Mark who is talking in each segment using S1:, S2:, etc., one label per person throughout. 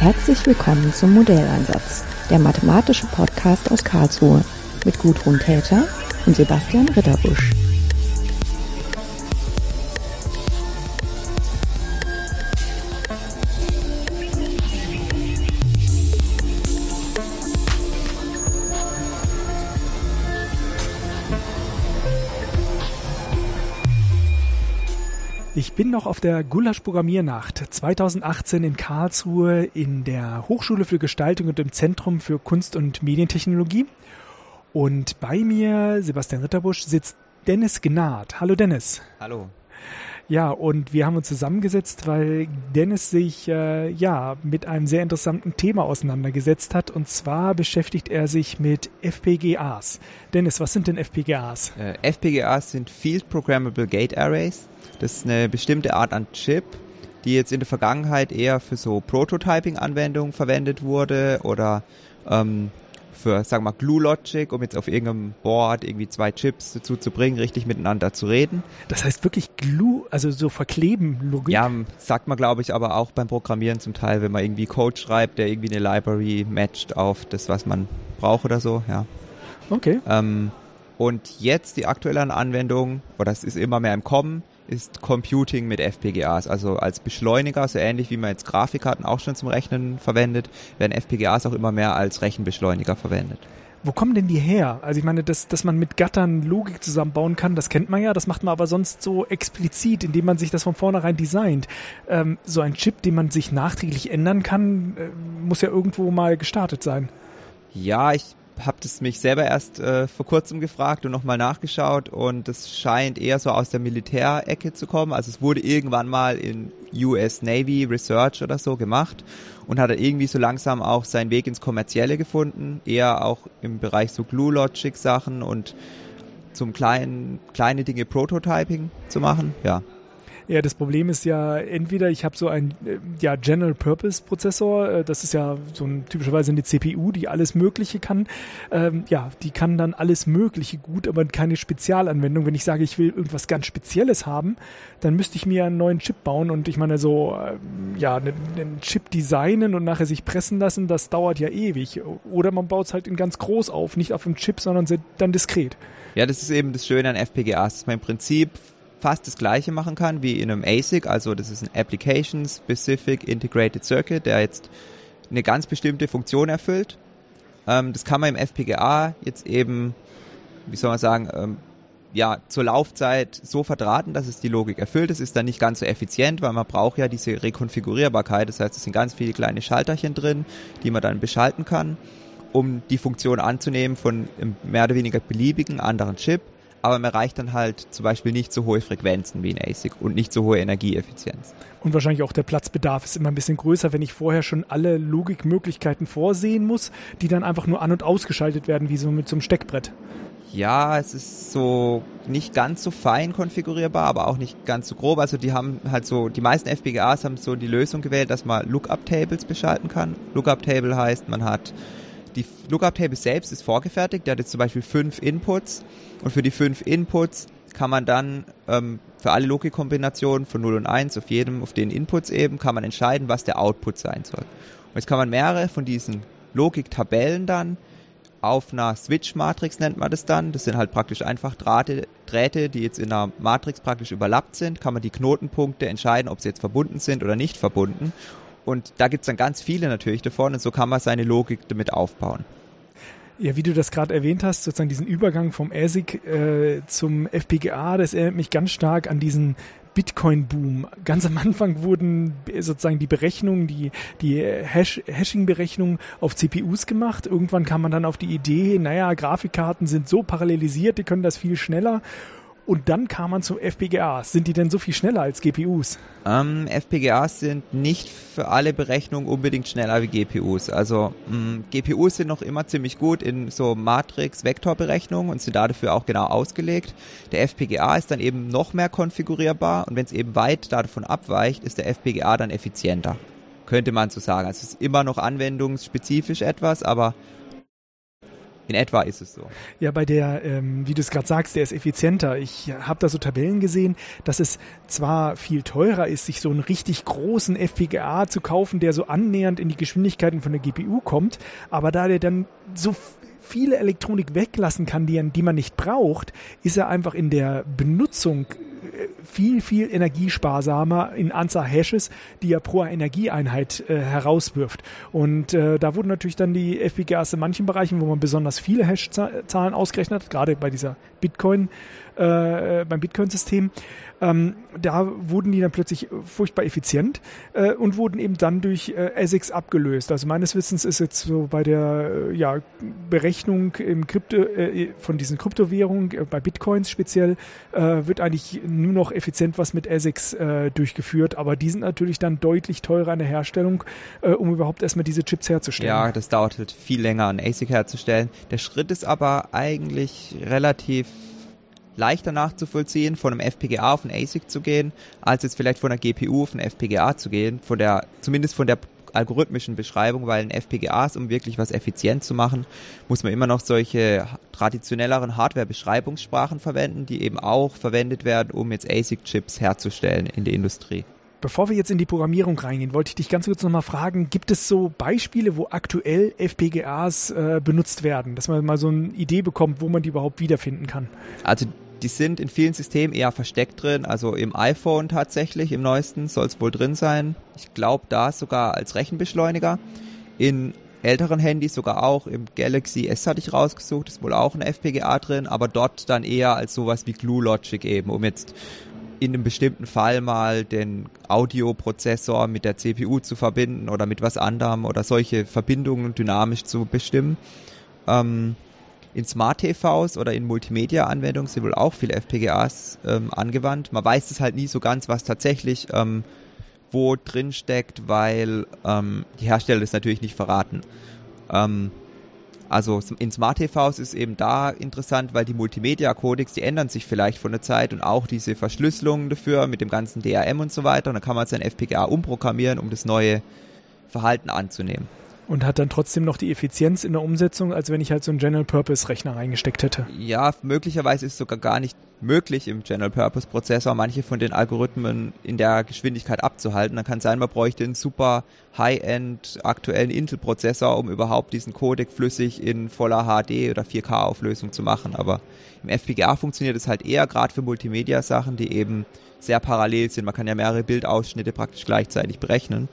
S1: Herzlich willkommen zum Modelleinsatz, der mathematische Podcast aus Karlsruhe mit Gudrun Täter und Sebastian Ritterbusch.
S2: Ich bin noch auf der Gulasch Programmiernacht 2018 in Karlsruhe in der Hochschule für Gestaltung und im Zentrum für Kunst und Medientechnologie. Und bei mir, Sebastian Ritterbusch, sitzt Dennis Gnad. Hallo Dennis.
S3: Hallo.
S2: Ja, und wir haben uns zusammengesetzt, weil Dennis sich äh, ja mit einem sehr interessanten Thema auseinandergesetzt hat. Und zwar beschäftigt er sich mit FPGAs. Dennis, was sind denn FPGAs?
S3: Äh, FPGAs sind Field Programmable Gate Arrays. Das ist eine bestimmte Art an Chip, die jetzt in der Vergangenheit eher für so Prototyping-Anwendungen verwendet wurde oder ähm, für, sagen wir mal, Glue Logic, um jetzt auf irgendeinem Board irgendwie zwei Chips dazu zu bringen, richtig miteinander zu reden.
S2: Das heißt wirklich Glue, also so verkleben Logik?
S3: Ja, sagt man, glaube ich, aber auch beim Programmieren zum Teil, wenn man irgendwie Code schreibt, der irgendwie eine Library matcht auf das, was man braucht oder so, ja.
S2: Okay.
S3: Ähm, und jetzt die aktuellen Anwendungen, oder es ist immer mehr im Kommen, ist Computing mit FPGAs. Also als Beschleuniger, so ähnlich wie man jetzt Grafikkarten auch schon zum Rechnen verwendet, werden FPGAs auch immer mehr als Rechenbeschleuniger verwendet.
S2: Wo kommen denn die her? Also ich meine, dass, dass man mit Gattern Logik zusammenbauen kann, das kennt man ja, das macht man aber sonst so explizit, indem man sich das von vornherein designt. Ähm, so ein Chip, den man sich nachträglich ändern kann, äh, muss ja irgendwo mal gestartet sein.
S3: Ja, ich habe das mich selber erst äh, vor kurzem gefragt und nochmal nachgeschaut und das scheint eher so aus der Militärecke zu kommen. Also es wurde irgendwann mal in US Navy Research oder so gemacht und hat dann irgendwie so langsam auch seinen Weg ins Kommerzielle gefunden, eher auch im Bereich so Glue Logic Sachen und zum kleinen, kleine Dinge Prototyping zu machen, ja.
S2: Ja, das Problem ist ja entweder ich habe so einen äh, ja, General Purpose Prozessor, äh, das ist ja so ein, typischerweise eine CPU, die alles Mögliche kann. Ähm, ja, die kann dann alles Mögliche gut, aber keine Spezialanwendung. Wenn ich sage, ich will irgendwas ganz Spezielles haben, dann müsste ich mir einen neuen Chip bauen und ich meine so, äh, ja, einen, einen Chip designen und nachher sich pressen lassen, das dauert ja ewig. Oder man baut es halt in ganz groß auf, nicht auf dem Chip, sondern dann diskret.
S3: Ja, das ist eben das Schöne an FPGAs, dass man im Prinzip fast das gleiche machen kann wie in einem ASIC, also das ist ein Application Specific Integrated Circuit, der jetzt eine ganz bestimmte Funktion erfüllt. Ähm, das kann man im FPGA jetzt eben, wie soll man sagen, ähm, ja, zur Laufzeit so verdrahten, dass es die Logik erfüllt. Das ist dann nicht ganz so effizient, weil man braucht ja diese Rekonfigurierbarkeit. Das heißt, es sind ganz viele kleine Schalterchen drin, die man dann beschalten kann, um die Funktion anzunehmen von einem mehr oder weniger beliebigen anderen Chip aber man erreicht dann halt zum Beispiel nicht so hohe Frequenzen wie ein ASIC und nicht so hohe Energieeffizienz.
S2: Und wahrscheinlich auch der Platzbedarf ist immer ein bisschen größer, wenn ich vorher schon alle Logikmöglichkeiten vorsehen muss, die dann einfach nur an- und ausgeschaltet werden, wie so mit so einem Steckbrett.
S3: Ja, es ist so nicht ganz so fein konfigurierbar, aber auch nicht ganz so grob. Also die haben halt so, die meisten FPGAs haben so die Lösung gewählt, dass man Lookup-Tables beschalten kann. Lookup-Table heißt, man hat die Lookup-Table selbst ist vorgefertigt, der hat jetzt zum Beispiel fünf Inputs und für die fünf Inputs kann man dann ähm, für alle Logikkombinationen von 0 und 1 auf jedem, auf den Inputs eben, kann man entscheiden, was der Output sein soll. Und jetzt kann man mehrere von diesen Logiktabellen dann auf einer Switch-Matrix nennt man das dann. Das sind halt praktisch einfach Drähte, Drähte, die jetzt in einer Matrix praktisch überlappt sind. Kann man die Knotenpunkte entscheiden, ob sie jetzt verbunden sind oder nicht verbunden. Und da gibt es dann ganz viele natürlich davon und so kann man seine Logik damit aufbauen.
S2: Ja, wie du das gerade erwähnt hast, sozusagen diesen Übergang vom ASIC äh, zum FPGA, das erinnert mich ganz stark an diesen Bitcoin-Boom. Ganz am Anfang wurden sozusagen die Berechnungen, die, die Hash, Hashing-Berechnungen auf CPUs gemacht. Irgendwann kam man dann auf die Idee, naja, Grafikkarten sind so parallelisiert, die können das viel schneller. Und dann kam man zu FPGAs. Sind die denn so viel schneller als GPUs?
S3: Ähm, FPGAs sind nicht für alle Berechnungen unbedingt schneller wie GPUs. Also mh, mm, GPUs sind noch immer ziemlich gut in so Matrix-Vektorberechnungen und sind dafür auch genau ausgelegt. Der FPGA ist dann eben noch mehr konfigurierbar und wenn es eben weit davon abweicht, ist der FPGA dann effizienter. Könnte man so sagen. Also es ist immer noch anwendungsspezifisch etwas, aber In etwa ist es so.
S2: Ja, bei der, ähm, wie du es gerade sagst, der ist effizienter. Ich habe da so Tabellen gesehen, dass es zwar viel teurer ist, sich so einen richtig großen FPGA zu kaufen, der so annähernd in die Geschwindigkeiten von der GPU kommt, aber da der dann so viele Elektronik weglassen kann, die, die man nicht braucht, ist er einfach in der Benutzung viel, viel energiesparsamer in Anzahl Hashes, die er pro Energieeinheit äh, herauswirft. Und äh, da wurden natürlich dann die FPGAs in manchen Bereichen, wo man besonders viele Hash-Zahlen ausgerechnet hat, gerade bei dieser Bitcoin, äh, beim Bitcoin-System, ähm, da wurden die dann plötzlich furchtbar effizient äh, und wurden eben dann durch äh, ASICs abgelöst. Also meines Wissens ist jetzt so bei der äh, ja, Berechnung im Krypto, äh, von diesen Kryptowährungen, äh, bei Bitcoins speziell, äh, wird eigentlich nur noch effizient was mit ASICs äh, durchgeführt, aber die sind natürlich dann deutlich teurer in der Herstellung, äh, um überhaupt erstmal diese Chips herzustellen.
S3: Ja, das dauert halt viel länger, ein ASIC herzustellen. Der Schritt ist aber eigentlich relativ leichter nachzuvollziehen, von einem FPGA auf ein ASIC zu gehen, als jetzt vielleicht von einer GPU auf ein FPGA zu gehen, von der, zumindest von der algorithmischen Beschreibung, weil ein FPGAs, um wirklich was effizient zu machen, muss man immer noch solche traditionelleren Hardware-Beschreibungssprachen verwenden, die eben auch verwendet werden, um jetzt ASIC-Chips herzustellen in der Industrie.
S2: Bevor wir jetzt in die Programmierung reingehen, wollte ich dich ganz kurz nochmal fragen, gibt es so Beispiele, wo aktuell FPGAs äh, benutzt werden, dass man mal so eine Idee bekommt, wo man die überhaupt wiederfinden kann?
S3: Also die sind in vielen Systemen eher versteckt drin, also im iPhone tatsächlich, im neuesten soll es wohl drin sein. Ich glaube da sogar als Rechenbeschleuniger. In älteren Handys sogar auch, im Galaxy S hatte ich rausgesucht, ist wohl auch ein FPGA drin, aber dort dann eher als sowas wie Glue Logic eben, um jetzt in einem bestimmten Fall mal den Audioprozessor mit der CPU zu verbinden oder mit was anderem oder solche Verbindungen dynamisch zu bestimmen. Ähm, in Smart TVs oder in Multimedia-Anwendungen sind wohl auch viele FPGAs ähm, angewandt. Man weiß es halt nie so ganz, was tatsächlich ähm, wo drin steckt, weil ähm, die Hersteller das natürlich nicht verraten. Ähm, also in Smart TVs ist eben da interessant, weil die Multimedia-Codecs, die ändern sich vielleicht von der Zeit und auch diese Verschlüsselungen dafür mit dem ganzen DRM und so weiter. Und dann kann man sein FPGA umprogrammieren, um das neue Verhalten anzunehmen
S2: und hat dann trotzdem noch die Effizienz in der Umsetzung, als wenn ich halt so einen General-Purpose-Rechner reingesteckt hätte.
S3: Ja, möglicherweise ist es sogar gar nicht möglich im General-Purpose-Prozessor, manche von den Algorithmen in der Geschwindigkeit abzuhalten. Dann kann sein, man bräuchte einen super High-End aktuellen Intel-Prozessor, um überhaupt diesen Codec flüssig in voller HD oder 4K-Auflösung zu machen. Aber im FPGA funktioniert es halt eher gerade für Multimedia-Sachen, die eben sehr parallel sind. Man kann ja mehrere Bildausschnitte praktisch gleichzeitig berechnen.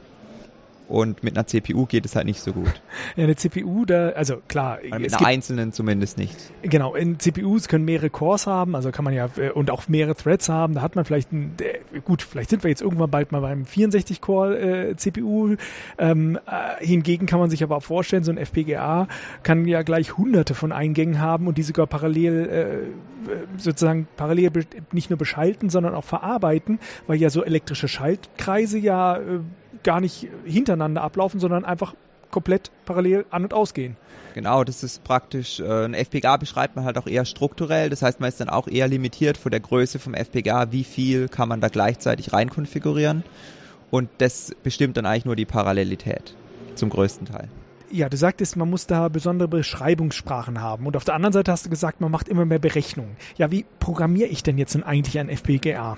S3: Und mit einer CPU geht es halt nicht so gut.
S2: Ja, eine CPU, da, also klar.
S3: Oder mit einer einzelnen zumindest nicht.
S2: Genau, in CPUs können mehrere Cores haben, also kann man ja, äh, und auch mehrere Threads haben. Da hat man vielleicht ein, äh, gut, vielleicht sind wir jetzt irgendwann bald mal beim 64-Core äh. Ähm, äh, hingegen kann man sich aber auch vorstellen, so ein FPGA kann ja gleich hunderte von Eingängen haben und die sogar parallel, äh, sozusagen parallel nicht nur beschalten, sondern auch verarbeiten, weil ja so elektrische Schaltkreise ja äh, gar nicht hintereinander ablaufen, sondern einfach komplett parallel an- und ausgehen.
S3: Genau, das ist praktisch, äh, ein FPGA beschreibt man halt auch eher strukturell, das heißt man ist dann auch eher limitiert von der Größe vom FPGA, wie viel kann man da gleichzeitig rein konfigurieren und das bestimmt dann eigentlich nur die Parallelität zum größten Teil.
S2: Ja, du sagtest, man muss da besondere Beschreibungssprachen haben und auf der anderen Seite hast du gesagt, man macht immer mehr Berechnungen. Ja, wie programmiere ich denn jetzt denn eigentlich ein FPGA?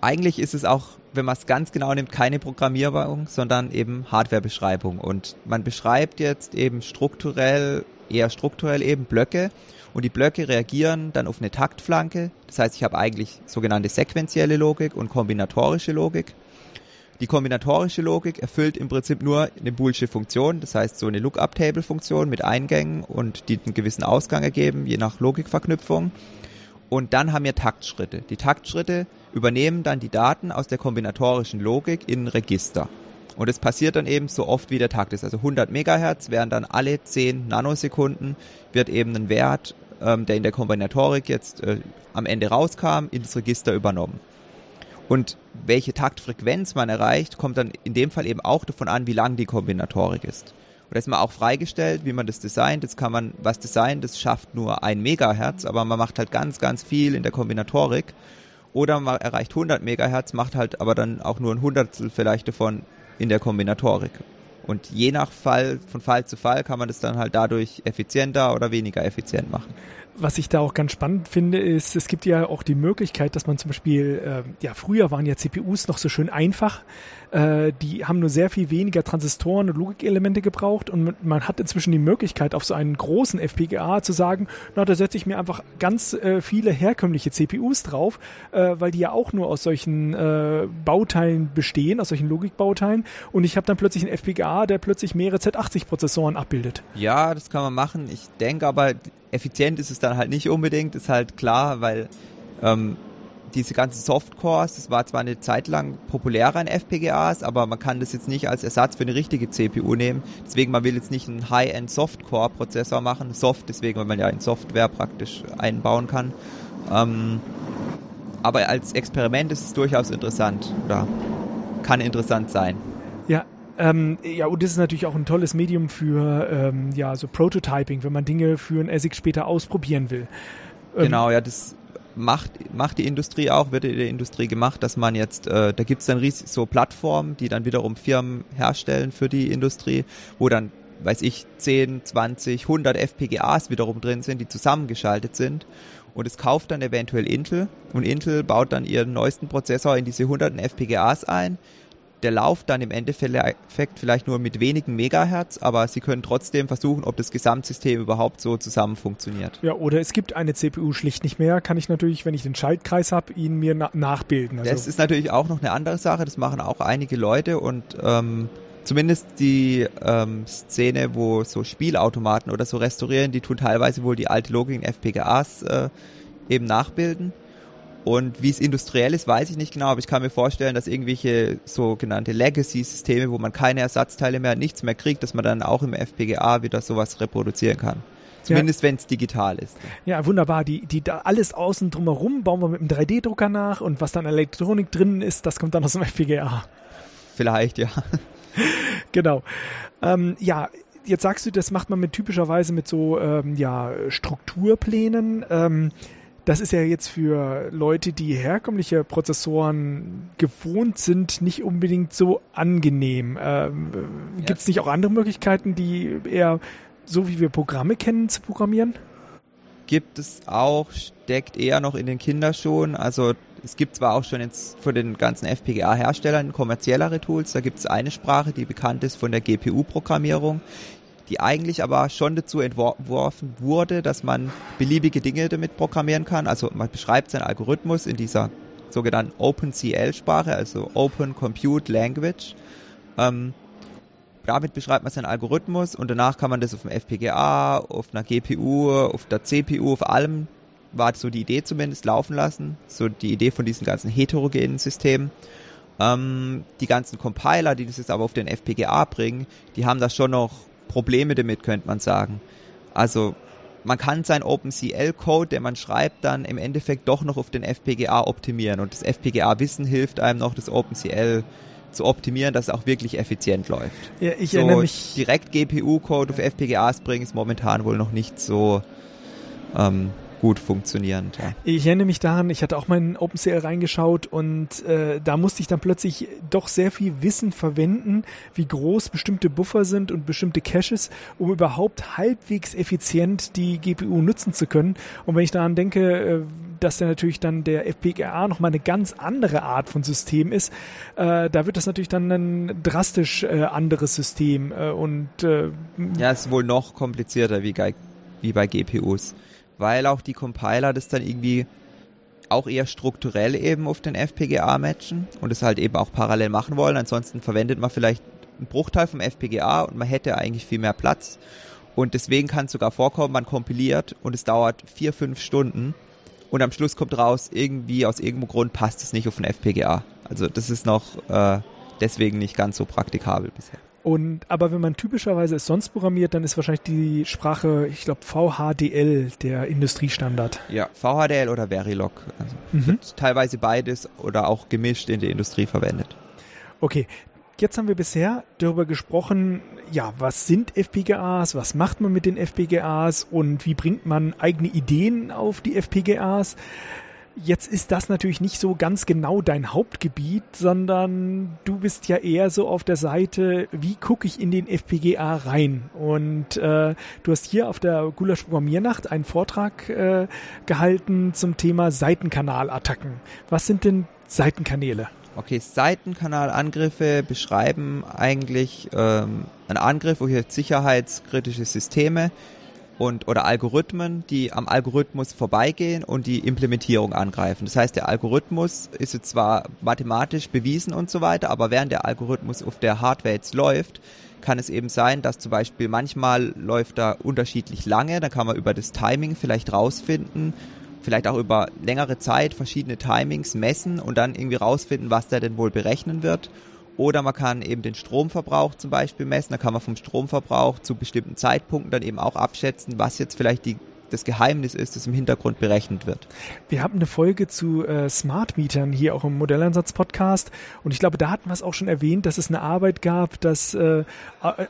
S3: Eigentlich ist es auch wenn man es ganz genau nimmt, keine Programmierung, sondern eben Hardwarebeschreibung. Und man beschreibt jetzt eben strukturell, eher strukturell eben Blöcke und die Blöcke reagieren dann auf eine Taktflanke. Das heißt, ich habe eigentlich sogenannte sequentielle Logik und kombinatorische Logik. Die kombinatorische Logik erfüllt im Prinzip nur eine boolsche Funktion, das heißt so eine Lookup-Table-Funktion mit Eingängen und die einen gewissen Ausgang ergeben, je nach Logikverknüpfung. Und dann haben wir Taktschritte. Die Taktschritte übernehmen dann die Daten aus der kombinatorischen Logik in ein Register. Und es passiert dann eben so oft wie der Takt ist. Also 100 Megahertz werden dann alle 10 Nanosekunden wird eben ein Wert, ähm, der in der Kombinatorik jetzt äh, am Ende rauskam, ins Register übernommen. Und welche Taktfrequenz man erreicht, kommt dann in dem Fall eben auch davon an, wie lang die Kombinatorik ist. Und das ist mal auch freigestellt, wie man das designt. Jetzt kann man was designen, das schafft nur ein Megahertz, aber man macht halt ganz, ganz viel in der Kombinatorik oder man erreicht 100 Megahertz, macht halt aber dann auch nur ein Hundertstel vielleicht davon in der Kombinatorik. Und je nach Fall, von Fall zu Fall, kann man das dann halt dadurch effizienter oder weniger effizient machen
S2: was ich da auch ganz spannend finde, ist, es gibt ja auch die Möglichkeit, dass man zum Beispiel, äh, ja, früher waren ja CPUs noch so schön einfach. Äh, die haben nur sehr viel weniger Transistoren und Logikelemente gebraucht und man hat inzwischen die Möglichkeit, auf so einen großen FPGA zu sagen, na, da setze ich mir einfach ganz äh, viele herkömmliche CPUs drauf, äh, weil die ja auch nur aus solchen äh, Bauteilen bestehen, aus solchen Logikbauteilen und ich habe dann plötzlich einen FPGA, der plötzlich mehrere Z80-Prozessoren abbildet.
S3: Ja, das kann man machen. Ich denke aber, effizient ist es dann halt nicht unbedingt, ist halt klar, weil ähm, diese ganzen Softcores, das war zwar eine Zeit lang populärer in FPGAs, aber man kann das jetzt nicht als Ersatz für eine richtige CPU nehmen. Deswegen, man will jetzt nicht einen High-End Softcore-Prozessor machen. Soft, deswegen, weil man ja in Software praktisch einbauen kann. Ähm, aber als Experiment ist es durchaus interessant oder kann interessant sein.
S2: Ja, ähm, ja, und das ist natürlich auch ein tolles Medium für ähm, ja, so Prototyping, wenn man Dinge für ein ASIC später ausprobieren will.
S3: Ähm, genau, ja, das macht, macht die Industrie auch, wird in der Industrie gemacht, dass man jetzt, äh, da gibt's dann riesig so Plattformen, die dann wiederum Firmen herstellen für die Industrie, wo dann, weiß ich, 10, 20, 100 FPGAs wiederum drin sind, die zusammengeschaltet sind. Und es kauft dann eventuell Intel und Intel baut dann ihren neuesten Prozessor in diese hunderten FPGAs ein, der lauft dann im Endeffekt vielleicht nur mit wenigen Megahertz, aber sie können trotzdem versuchen, ob das Gesamtsystem überhaupt so zusammen funktioniert.
S2: Ja, oder es gibt eine CPU schlicht nicht mehr, kann ich natürlich, wenn ich den Schaltkreis habe, ihn mir na nachbilden.
S3: Also das ist natürlich auch noch eine andere Sache, das machen auch einige Leute und ähm, zumindest die ähm, Szene, wo so Spielautomaten oder so restaurieren, die tun teilweise wohl die alte Logik in FPGAs äh, eben nachbilden. Und wie es industriell ist, weiß ich nicht genau, aber ich kann mir vorstellen, dass irgendwelche sogenannte Legacy-Systeme, wo man keine Ersatzteile mehr, nichts mehr kriegt, dass man dann auch im FPGA wieder sowas reproduzieren kann. Zumindest ja. wenn es digital ist.
S2: Ja, wunderbar. Die, die da alles außen drumherum bauen wir mit einem 3D-Drucker nach und was dann Elektronik drin ist, das kommt dann aus dem FPGA.
S3: Vielleicht, ja.
S2: genau. Ähm, ja, jetzt sagst du, das macht man mit typischerweise mit so ähm, ja, Strukturplänen. Ähm, das ist ja jetzt für Leute, die herkömmliche Prozessoren gewohnt sind, nicht unbedingt so angenehm. Ähm, ja. Gibt es nicht auch andere Möglichkeiten, die eher so wie wir Programme kennen, zu programmieren?
S3: Gibt es auch, steckt eher noch in den Kinderschuhen. Also es gibt zwar auch schon jetzt von den ganzen FPGA-Herstellern kommerziellere Tools, da gibt es eine Sprache, die bekannt ist von der GPU-Programmierung die eigentlich aber schon dazu entworfen wurde, dass man beliebige Dinge damit programmieren kann. Also man beschreibt seinen Algorithmus in dieser sogenannten OpenCL-Sprache, also Open Compute Language. Ähm, damit beschreibt man seinen Algorithmus und danach kann man das auf dem FPGA, auf einer GPU, auf der CPU, auf allem, war so die Idee zumindest, laufen lassen. So die Idee von diesen ganzen heterogenen Systemen. Ähm, die ganzen Compiler, die das jetzt aber auf den FPGA bringen, die haben das schon noch Probleme damit, könnte man sagen. Also man kann sein OpenCL-Code, den man schreibt, dann im Endeffekt doch noch auf den FPGA optimieren. Und das FPGA-Wissen hilft einem noch, das OpenCL zu optimieren, dass es auch wirklich effizient läuft.
S2: Ja, ich so erinnere mich.
S3: Direkt GPU-Code auf FPGAs bringen ist momentan wohl noch nicht so ähm, gut funktionierend. Ja.
S2: Ich erinnere mich daran, ich hatte auch mal in OpenCL reingeschaut und äh, da musste ich dann plötzlich doch sehr viel Wissen verwenden, wie groß bestimmte Buffer sind und bestimmte Caches, um überhaupt halbwegs effizient die GPU nutzen zu können. Und wenn ich daran denke, äh, dass der natürlich dann der FPGA nochmal eine ganz andere Art von System ist, äh, da wird das natürlich dann ein drastisch äh, anderes System äh, und äh,
S3: ja, ist wohl noch komplizierter wie, wie bei GPUs weil auch die Compiler das dann irgendwie auch eher strukturell eben auf den FPGA matchen und es halt eben auch parallel machen wollen. Ansonsten verwendet man vielleicht einen Bruchteil vom FPGA und man hätte eigentlich viel mehr Platz. Und deswegen kann es sogar vorkommen, man kompiliert und es dauert vier, fünf Stunden und am Schluss kommt raus, irgendwie aus irgendeinem Grund passt es nicht auf den FPGA. Also das ist noch äh, deswegen nicht ganz so praktikabel bisher.
S2: Und aber wenn man typischerweise es sonst programmiert, dann ist wahrscheinlich die Sprache, ich glaube VHDL der Industriestandard.
S3: Ja, VHDL oder Verilog. Also mhm. Teilweise beides oder auch gemischt in der Industrie verwendet.
S2: Okay, jetzt haben wir bisher darüber gesprochen, ja, was sind FPGAs, was macht man mit den FPGAs und wie bringt man eigene Ideen auf die FPGAs. Jetzt ist das natürlich nicht so ganz genau dein Hauptgebiet, sondern du bist ja eher so auf der Seite, wie gucke ich in den FPGA rein? Und äh, du hast hier auf der Gulasch Programmiernacht einen Vortrag äh, gehalten zum Thema Seitenkanalattacken. Was sind denn Seitenkanäle?
S3: Okay, Seitenkanalangriffe beschreiben eigentlich ähm, einen Angriff, wo hier sicherheitskritische Systeme und oder Algorithmen, die am Algorithmus vorbeigehen und die Implementierung angreifen. Das heißt, der Algorithmus ist jetzt zwar mathematisch bewiesen und so weiter, aber während der Algorithmus auf der Hardware jetzt läuft, kann es eben sein, dass zum Beispiel manchmal läuft er unterschiedlich lange, dann kann man über das Timing vielleicht rausfinden, vielleicht auch über längere Zeit verschiedene Timings messen und dann irgendwie rausfinden, was der denn wohl berechnen wird. Oder man kann eben den Stromverbrauch zum Beispiel messen. Da kann man vom Stromverbrauch zu bestimmten Zeitpunkten dann eben auch abschätzen, was jetzt vielleicht die das Geheimnis ist, das im Hintergrund berechnet wird.
S2: Wir haben eine Folge zu äh, Smart Mietern hier auch im Modelleinsatz-Podcast und ich glaube, da hatten wir es auch schon erwähnt, dass es eine Arbeit gab, dass äh,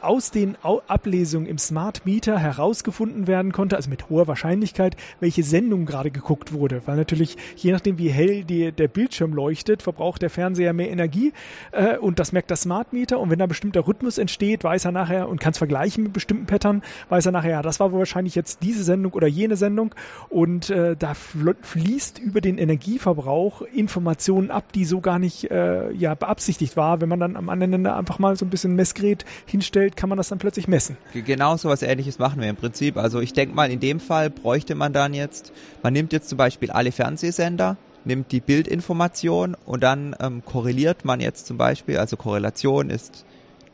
S2: aus den Ablesungen im Smart Meter herausgefunden werden konnte, also mit hoher Wahrscheinlichkeit, welche Sendung gerade geguckt wurde, weil natürlich je nachdem, wie hell die, der Bildschirm leuchtet, verbraucht der Fernseher mehr Energie äh, und das merkt das Smart Meter. Und wenn da bestimmter Rhythmus entsteht, weiß er nachher und kann es vergleichen mit bestimmten Pattern, weiß er nachher, ja, das war wohl wahrscheinlich jetzt diese Sendung oder jene Sendung und äh, da fließt über den Energieverbrauch Informationen ab, die so gar nicht äh, ja, beabsichtigt war. Wenn man dann am anderen Ende einfach mal so ein bisschen Messgerät hinstellt, kann man das dann plötzlich messen.
S3: Genau so was ähnliches machen wir im Prinzip. Also ich denke mal, in dem Fall bräuchte man dann jetzt, man nimmt jetzt zum Beispiel alle Fernsehsender, nimmt die Bildinformation und dann ähm, korreliert man jetzt zum Beispiel, also Korrelation ist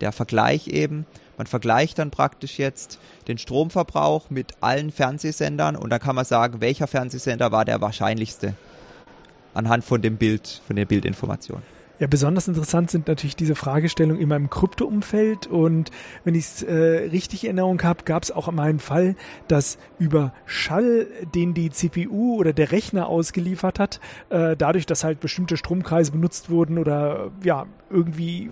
S3: der Vergleich eben, man vergleicht dann praktisch jetzt den Stromverbrauch mit allen Fernsehsendern und dann kann man sagen, welcher Fernsehsender war der wahrscheinlichste anhand von dem Bild, von der Bildinformation.
S2: Ja, besonders interessant sind natürlich diese Fragestellungen in meinem Krypto-Umfeld und wenn ich es äh, richtig in Erinnerung habe, gab es auch mal einen Fall, dass über Schall, den die CPU oder der Rechner ausgeliefert hat, äh, dadurch, dass halt bestimmte Stromkreise benutzt wurden oder ja, irgendwie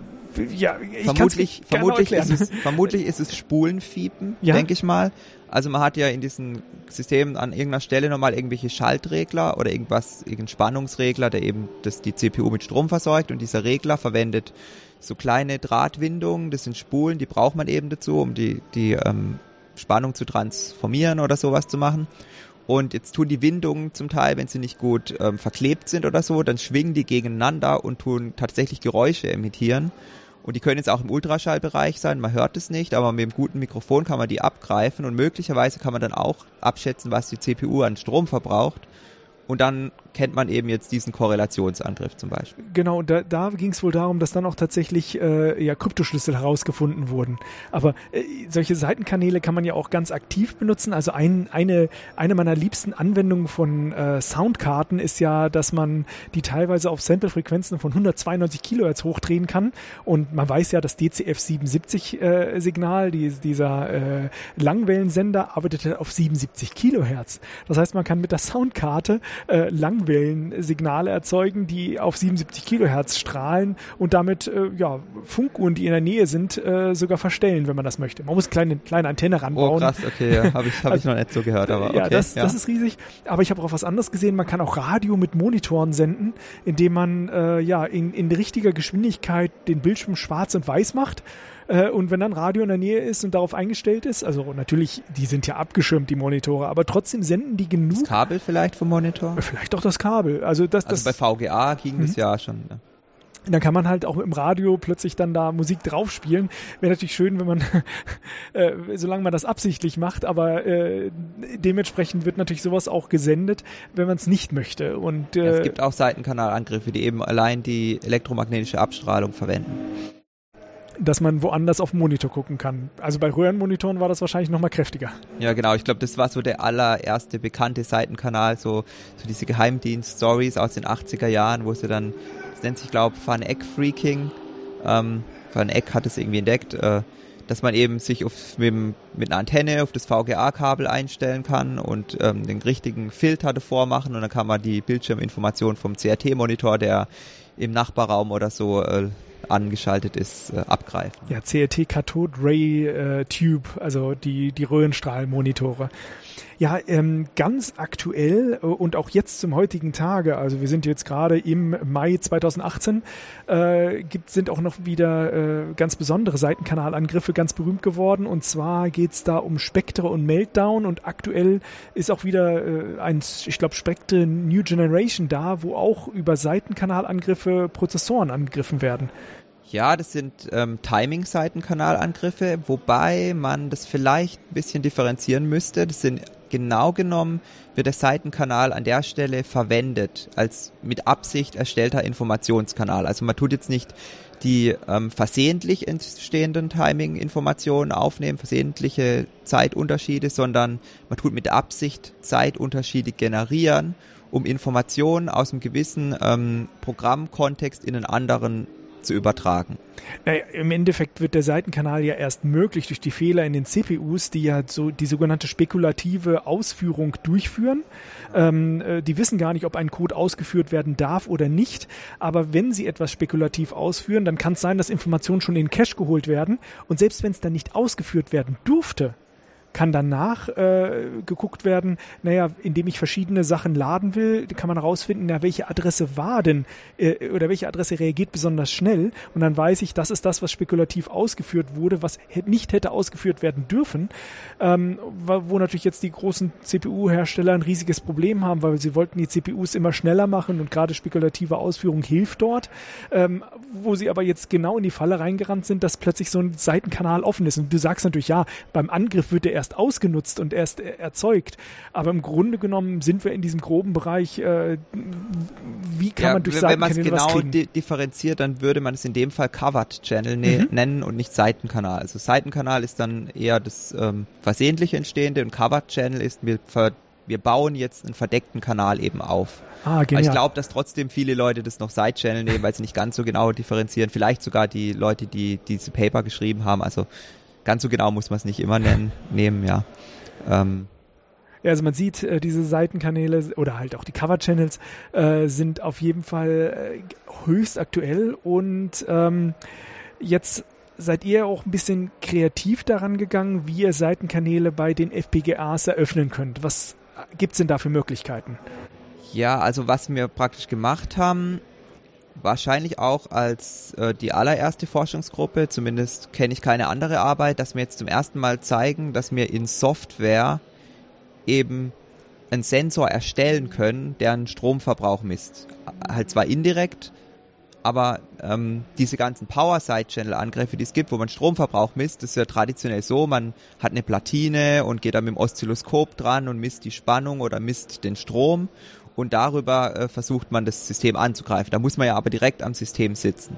S2: ja, ich
S3: vermutlich, vermutlich, ist es, vermutlich ist es Spulenfiepen, ja? denke ich mal. Also man hat ja in diesen Systemen an irgendeiner Stelle nochmal irgendwelche Schaltregler oder irgendwas, irgendein Spannungsregler, der eben das, die CPU mit Strom versorgt und dieser Regler verwendet so kleine Drahtwindungen, das sind Spulen, die braucht man eben dazu, um die, die ähm, Spannung zu transformieren oder sowas zu machen. Und jetzt tun die Windungen zum Teil, wenn sie nicht gut ähm, verklebt sind oder so, dann schwingen die gegeneinander und tun tatsächlich Geräusche emittieren. Und die können jetzt auch im Ultraschallbereich sein, man hört es nicht, aber mit einem guten Mikrofon kann man die abgreifen und möglicherweise kann man dann auch abschätzen, was die CPU an Strom verbraucht und dann kennt man eben jetzt diesen Korrelationsangriff zum Beispiel.
S2: Genau, da, da ging es wohl darum, dass dann auch tatsächlich äh, ja, Kryptoschlüssel herausgefunden wurden. Aber äh, solche Seitenkanäle kann man ja auch ganz aktiv benutzen. Also ein, eine, eine meiner liebsten Anwendungen von äh, Soundkarten ist ja, dass man die teilweise auf Samplefrequenzen von 192 Kilohertz hochdrehen kann. Und man weiß ja, das DCF 77 äh, die, dieser äh, Langwellensender, arbeitet auf 77 Kilohertz. Das heißt, man kann mit der Soundkarte äh, Langwellensignale erzeugen, die auf 77 Kilohertz strahlen und damit äh, ja, Funkuhren, die in der Nähe sind, äh, sogar verstellen, wenn man das möchte. Man muss eine kleine, kleine Antenne ranbauen. Oh
S3: krass, okay, ja, habe ich, hab also, ich noch nicht so gehört, aber okay.
S2: Ja, das, ja. das ist riesig. Aber ich habe auch was anderes gesehen. Man kann auch Radio mit Monitoren senden, indem man äh, ja in, in richtiger Geschwindigkeit den Bildschirm schwarz und weiß macht äh, und wenn dann Radio in der Nähe ist und darauf eingestellt ist, also natürlich, die sind ja abgeschirmt, die Monitore, aber trotzdem senden die genug. Das
S3: Kabel vielleicht vom Monitor?
S2: Vielleicht auch das Kabel. Also, das,
S3: also
S2: das,
S3: bei VGA ging das mhm. ja schon. Ne?
S2: dann kann man halt auch im Radio plötzlich dann da Musik draufspielen. Wäre natürlich schön, wenn man, äh, solange man das absichtlich macht, aber äh, dementsprechend wird natürlich sowas auch gesendet, wenn man es nicht möchte. Und, äh,
S3: es gibt auch Seitenkanalangriffe, die eben allein die elektromagnetische Abstrahlung verwenden
S2: dass man woanders auf den Monitor gucken kann. Also bei Röhrenmonitoren war das wahrscheinlich nochmal kräftiger.
S3: Ja, genau. Ich glaube, das war so der allererste bekannte Seitenkanal, so, so diese Geheimdienst-Stories aus den 80er Jahren, wo sie dann, das nennt sich, glaube ich, Van Eck Freaking. Ähm, Van Eck hat es irgendwie entdeckt, äh, dass man eben sich auf, mit, mit einer Antenne auf das VGA-Kabel einstellen kann und ähm, den richtigen Filter davor machen und dann kann man die Bildschirminformation vom CRT-Monitor, der im Nachbarraum oder so äh, angeschaltet ist, äh, abgreifen.
S2: Ja, CRT Cathode Ray äh, Tube, also die, die Röhrenstrahlmonitore. Ja, ähm, ganz aktuell äh, und auch jetzt zum heutigen Tage, also wir sind jetzt gerade im Mai 2018, äh, gibt, sind auch noch wieder äh, ganz besondere Seitenkanalangriffe ganz berühmt geworden. Und zwar geht's da um Spectre und Meltdown und aktuell ist auch wieder äh, ein, ich glaube, Spectre New Generation da, wo auch über Seitenkanalangriffe Prozessoren angegriffen werden.
S3: Ja, das sind ähm, Timing-Seitenkanalangriffe, wobei man das vielleicht ein bisschen differenzieren müsste. Das sind genau genommen wird der Seitenkanal an der Stelle verwendet als mit Absicht erstellter Informationskanal. Also man tut jetzt nicht die ähm, versehentlich entstehenden Timing-Informationen aufnehmen, versehentliche Zeitunterschiede, sondern man tut mit Absicht Zeitunterschiede generieren, um Informationen aus einem gewissen ähm, Programmkontext in einen anderen zu übertragen.
S2: Naja, Im Endeffekt wird der Seitenkanal ja erst möglich durch die Fehler in den CPUs, die ja so die sogenannte spekulative Ausführung durchführen. Ähm, äh, die wissen gar nicht, ob ein Code ausgeführt werden darf oder nicht. Aber wenn sie etwas spekulativ ausführen, dann kann es sein, dass Informationen schon in den Cache geholt werden. Und selbst wenn es dann nicht ausgeführt werden durfte, kann danach äh, geguckt werden, naja, indem ich verschiedene Sachen laden will, kann man herausfinden, na, welche Adresse war denn äh, oder welche Adresse reagiert besonders schnell. Und dann weiß ich, das ist das, was spekulativ ausgeführt wurde, was nicht hätte ausgeführt werden dürfen, ähm, wo natürlich jetzt die großen CPU-Hersteller ein riesiges Problem haben, weil sie wollten die CPUs immer schneller machen und gerade spekulative Ausführung hilft dort, ähm, wo sie aber jetzt genau in die Falle reingerannt sind, dass plötzlich so ein Seitenkanal offen ist. Und du sagst natürlich, ja, beim Angriff wird der erst erst ausgenutzt und erst erzeugt. Aber im Grunde genommen sind wir in diesem groben Bereich, äh, wie kann ja, man durch
S3: Wenn man es genau di differenziert, dann würde man es in dem Fall Covered Channel ne mhm. nennen und nicht Seitenkanal. Also Seitenkanal ist dann eher das ähm, versehentlich Entstehende und Covered Channel ist, wir, wir bauen jetzt einen verdeckten Kanal eben auf. Ah, genial. ich glaube, dass trotzdem viele Leute das noch Side-Channel nehmen, weil sie nicht ganz so genau differenzieren. Vielleicht sogar die Leute, die diese Paper geschrieben haben. Also ganz so genau muss man es nicht immer nennen, nehmen, ja. Ähm,
S2: ja, also man sieht, äh, diese Seitenkanäle oder halt auch die Cover-Channels äh, sind auf jeden Fall äh, höchst aktuell und ähm, jetzt seid ihr auch ein bisschen kreativ daran gegangen, wie ihr Seitenkanäle bei den FPGAs eröffnen könnt. Was gibt's denn da für Möglichkeiten?
S3: Ja, also was wir praktisch gemacht haben, wahrscheinlich auch als äh, die allererste Forschungsgruppe, zumindest kenne ich keine andere Arbeit, dass wir jetzt zum ersten Mal zeigen, dass wir in Software eben einen Sensor erstellen können, der einen Stromverbrauch misst. Halt zwar indirekt, aber ähm, diese ganzen Power-Side-Channel-Angriffe, die es gibt, wo man Stromverbrauch misst, das ist ja traditionell so, man hat eine Platine und geht dann mit dem Oszilloskop dran und misst die Spannung oder misst den Strom und darüber äh, versucht man das System anzugreifen. Da muss man ja aber direkt am System sitzen.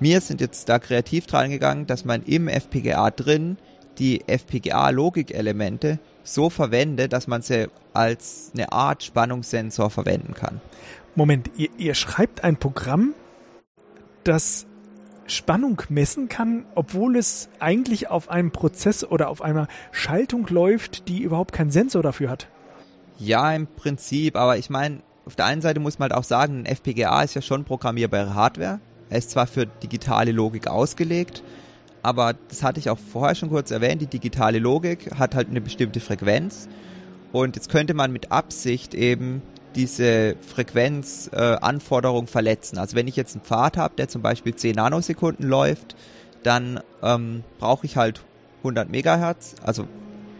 S3: Wir sind jetzt da kreativ dran gegangen, dass man im FPGA drin die FPGA-Logikelemente so verwendet, dass man sie als eine Art Spannungssensor verwenden kann.
S2: Moment, ihr, ihr schreibt ein Programm, das Spannung messen kann, obwohl es eigentlich auf einem Prozess oder auf einer Schaltung läuft, die überhaupt keinen Sensor dafür hat.
S3: Ja, im Prinzip, aber ich meine, auf der einen Seite muss man halt auch sagen, ein FPGA ist ja schon programmierbare Hardware. Er ist zwar für digitale Logik ausgelegt, aber das hatte ich auch vorher schon kurz erwähnt, die digitale Logik hat halt eine bestimmte Frequenz und jetzt könnte man mit Absicht eben diese Frequenzanforderung äh, verletzen. Also wenn ich jetzt einen Pfad habe, der zum Beispiel 10 Nanosekunden läuft, dann ähm, brauche ich halt 100 Megahertz, also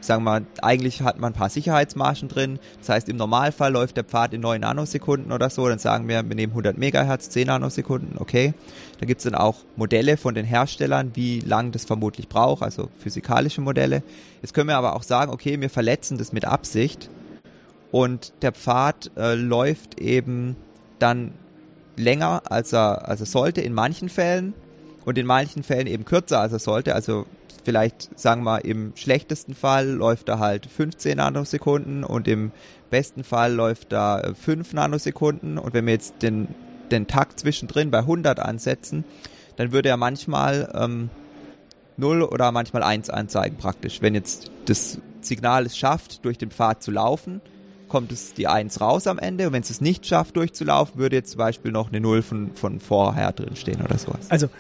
S3: sagen wir eigentlich hat man ein paar Sicherheitsmargen drin. Das heißt, im Normalfall läuft der Pfad in 9 Nanosekunden oder so. Dann sagen wir, wir nehmen 100 Megahertz, 10 Nanosekunden, okay. Da gibt es dann auch Modelle von den Herstellern, wie lang das vermutlich braucht, also physikalische Modelle. Jetzt können wir aber auch sagen, okay, wir verletzen das mit Absicht und der Pfad äh, läuft eben dann länger, als er, als er sollte in manchen Fällen und in manchen Fällen eben kürzer, als er sollte. Also vielleicht, sagen wir, im schlechtesten Fall läuft er halt 15 Nanosekunden und im besten Fall läuft er 5 Nanosekunden. Und wenn wir jetzt den, den Takt zwischendrin bei 100 ansetzen, dann würde er manchmal ähm, 0 oder manchmal 1 anzeigen praktisch. Wenn jetzt das Signal es schafft, durch den Pfad zu laufen, kommt es die 1 raus am Ende. Und wenn es es nicht schafft, durchzulaufen, würde jetzt zum Beispiel noch eine 0 von, von vorher drin stehen oder sowas.
S2: Also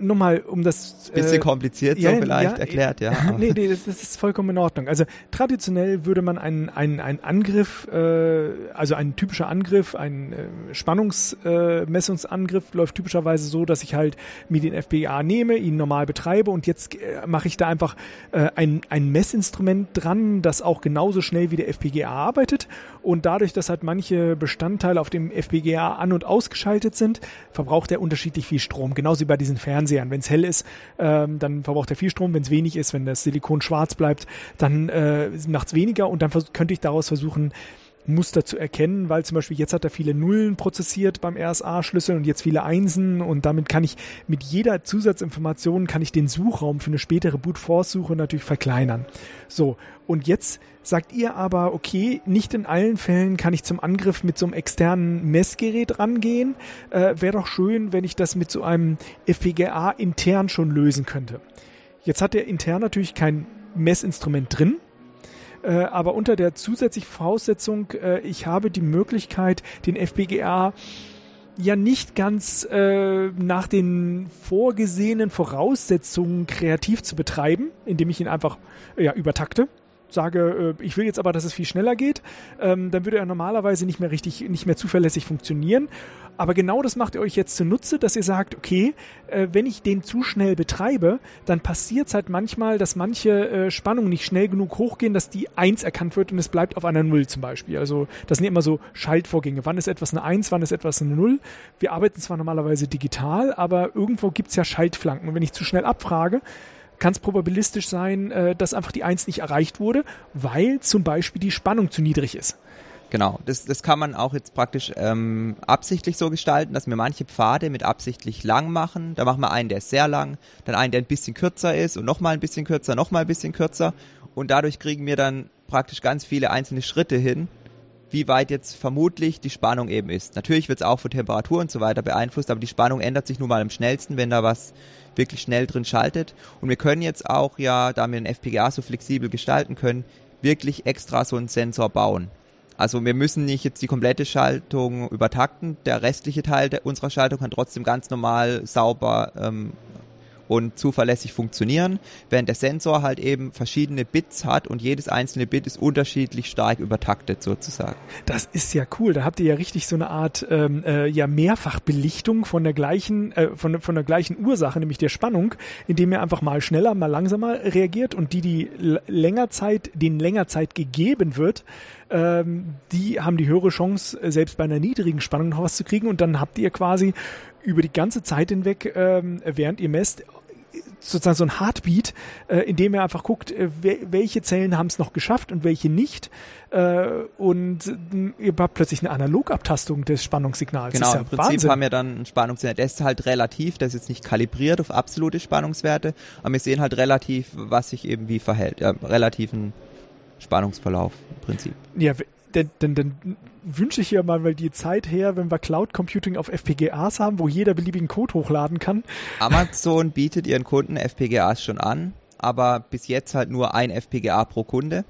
S2: nochmal, um das...
S3: Bisschen äh, kompliziert so vielleicht ja, erklärt, ja.
S2: nee, nee, das, das, ist vollkommen in Ordnung. Also traditionell würde man einen, einen, einen Angriff, äh, also ein typischer Angriff, ein äh, Spannungsmessungsangriff äh, läuft typischerweise so, dass ich halt mir den FPGA nehme, ihn normal betreibe und jetzt äh, mache ich da einfach äh, ein, ein Messinstrument dran, das auch genauso schnell wie der FPGA arbeitet und dadurch, dass halt manche Bestandteile auf dem FPGA an- und ausgeschaltet sind, verbraucht er unterschiedlich viel Strom. Genauso wie bei diesen Fernsehern. Wenn es hell ist, ähm, dann verbraucht er viel Strom. Wenn es wenig ist, wenn das Silikon schwarz bleibt, dann äh, macht es weniger und dann könnte ich daraus versuchen, Muster zu erkennen, weil zum Beispiel jetzt hat er viele Nullen prozessiert beim RSA-Schlüssel und jetzt viele Einsen und damit kann ich mit jeder Zusatzinformation kann ich den Suchraum für eine spätere Boot-Force-Suche natürlich verkleinern. So, und jetzt sagt ihr aber, okay, nicht in allen Fällen kann ich zum Angriff mit so einem externen Messgerät rangehen. Äh, Wäre doch schön, wenn ich das mit so einem FPGA intern schon lösen könnte. Jetzt hat er intern natürlich kein Messinstrument drin, äh, aber unter der zusätzlichen Voraussetzung, äh, ich habe die Möglichkeit, den FPGA ja nicht ganz äh, nach den vorgesehenen Voraussetzungen kreativ zu betreiben, indem ich ihn einfach ja, übertakte sage, äh, ich will jetzt aber, dass es viel schneller geht, ähm, dann würde er normalerweise nicht mehr richtig, nicht mehr zuverlässig funktionieren. Aber genau das macht ihr euch jetzt zunutze, dass ihr sagt, okay, äh, wenn ich den zu schnell betreibe, dann passiert es halt manchmal, dass manche äh, Spannungen nicht schnell genug hochgehen, dass die 1 erkannt wird und es bleibt auf einer 0 zum Beispiel. Also das sind immer so Schaltvorgänge. Wann ist etwas eine 1, wann ist etwas eine 0? Wir arbeiten zwar normalerweise digital, aber irgendwo gibt es ja Schaltflanken. Und wenn ich zu schnell abfrage, kann es probabilistisch sein, äh, dass einfach die 1 nicht erreicht wurde, weil zum Beispiel die Spannung zu niedrig ist.
S3: Genau, das, das kann man auch jetzt praktisch ähm, absichtlich so gestalten, dass wir manche Pfade mit absichtlich lang machen. Da machen wir einen, der ist sehr lang, dann einen, der ein bisschen kürzer ist und nochmal ein bisschen kürzer, nochmal ein bisschen kürzer. Und dadurch kriegen wir dann praktisch ganz viele einzelne Schritte hin, wie weit jetzt vermutlich die Spannung eben ist. Natürlich wird es auch von Temperatur und so weiter beeinflusst, aber die Spannung ändert sich nun mal am schnellsten, wenn da was wirklich schnell drin schaltet. Und wir können jetzt auch ja, da wir ein FPGA so flexibel gestalten können, wirklich extra so einen Sensor bauen. Also wir müssen nicht jetzt die komplette Schaltung übertakten. Der restliche Teil unserer Schaltung kann trotzdem ganz normal sauber ähm, und zuverlässig funktionieren, während der Sensor halt eben verschiedene Bits hat und jedes einzelne Bit ist unterschiedlich stark übertaktet sozusagen.
S2: Das ist ja cool. Da habt ihr ja richtig so eine Art ähm, äh, ja Mehrfachbelichtung von der gleichen äh, von, von der gleichen Ursache, nämlich der Spannung, indem ihr einfach mal schneller, mal langsamer reagiert und die, die länger Zeit, denen länger Zeit gegeben wird, ähm, die haben die höhere Chance, selbst bei einer niedrigen Spannung noch was zu kriegen und dann habt ihr quasi über die ganze Zeit hinweg, ähm, während ihr messt, sozusagen so ein Heartbeat, äh, in dem er einfach guckt, äh, welche Zellen haben es noch geschafft und welche nicht. Äh, und äh, ihr habt plötzlich eine Analogabtastung des Spannungssignals.
S3: Genau,
S2: ja
S3: im Prinzip Wahnsinn. haben wir dann ein Spannungssignal. Der ist halt relativ, der ist jetzt nicht kalibriert auf absolute Spannungswerte, aber wir sehen halt relativ, was sich eben wie verhält. Ja, relativen Spannungsverlauf im Prinzip.
S2: Ja, denn, denn, denn wünsche ich ja mal weil die Zeit her, wenn wir Cloud Computing auf FPGAs haben, wo jeder beliebigen Code hochladen kann.
S3: Amazon bietet ihren Kunden FPGAs schon an, aber bis jetzt halt nur ein FPGA pro Kunde.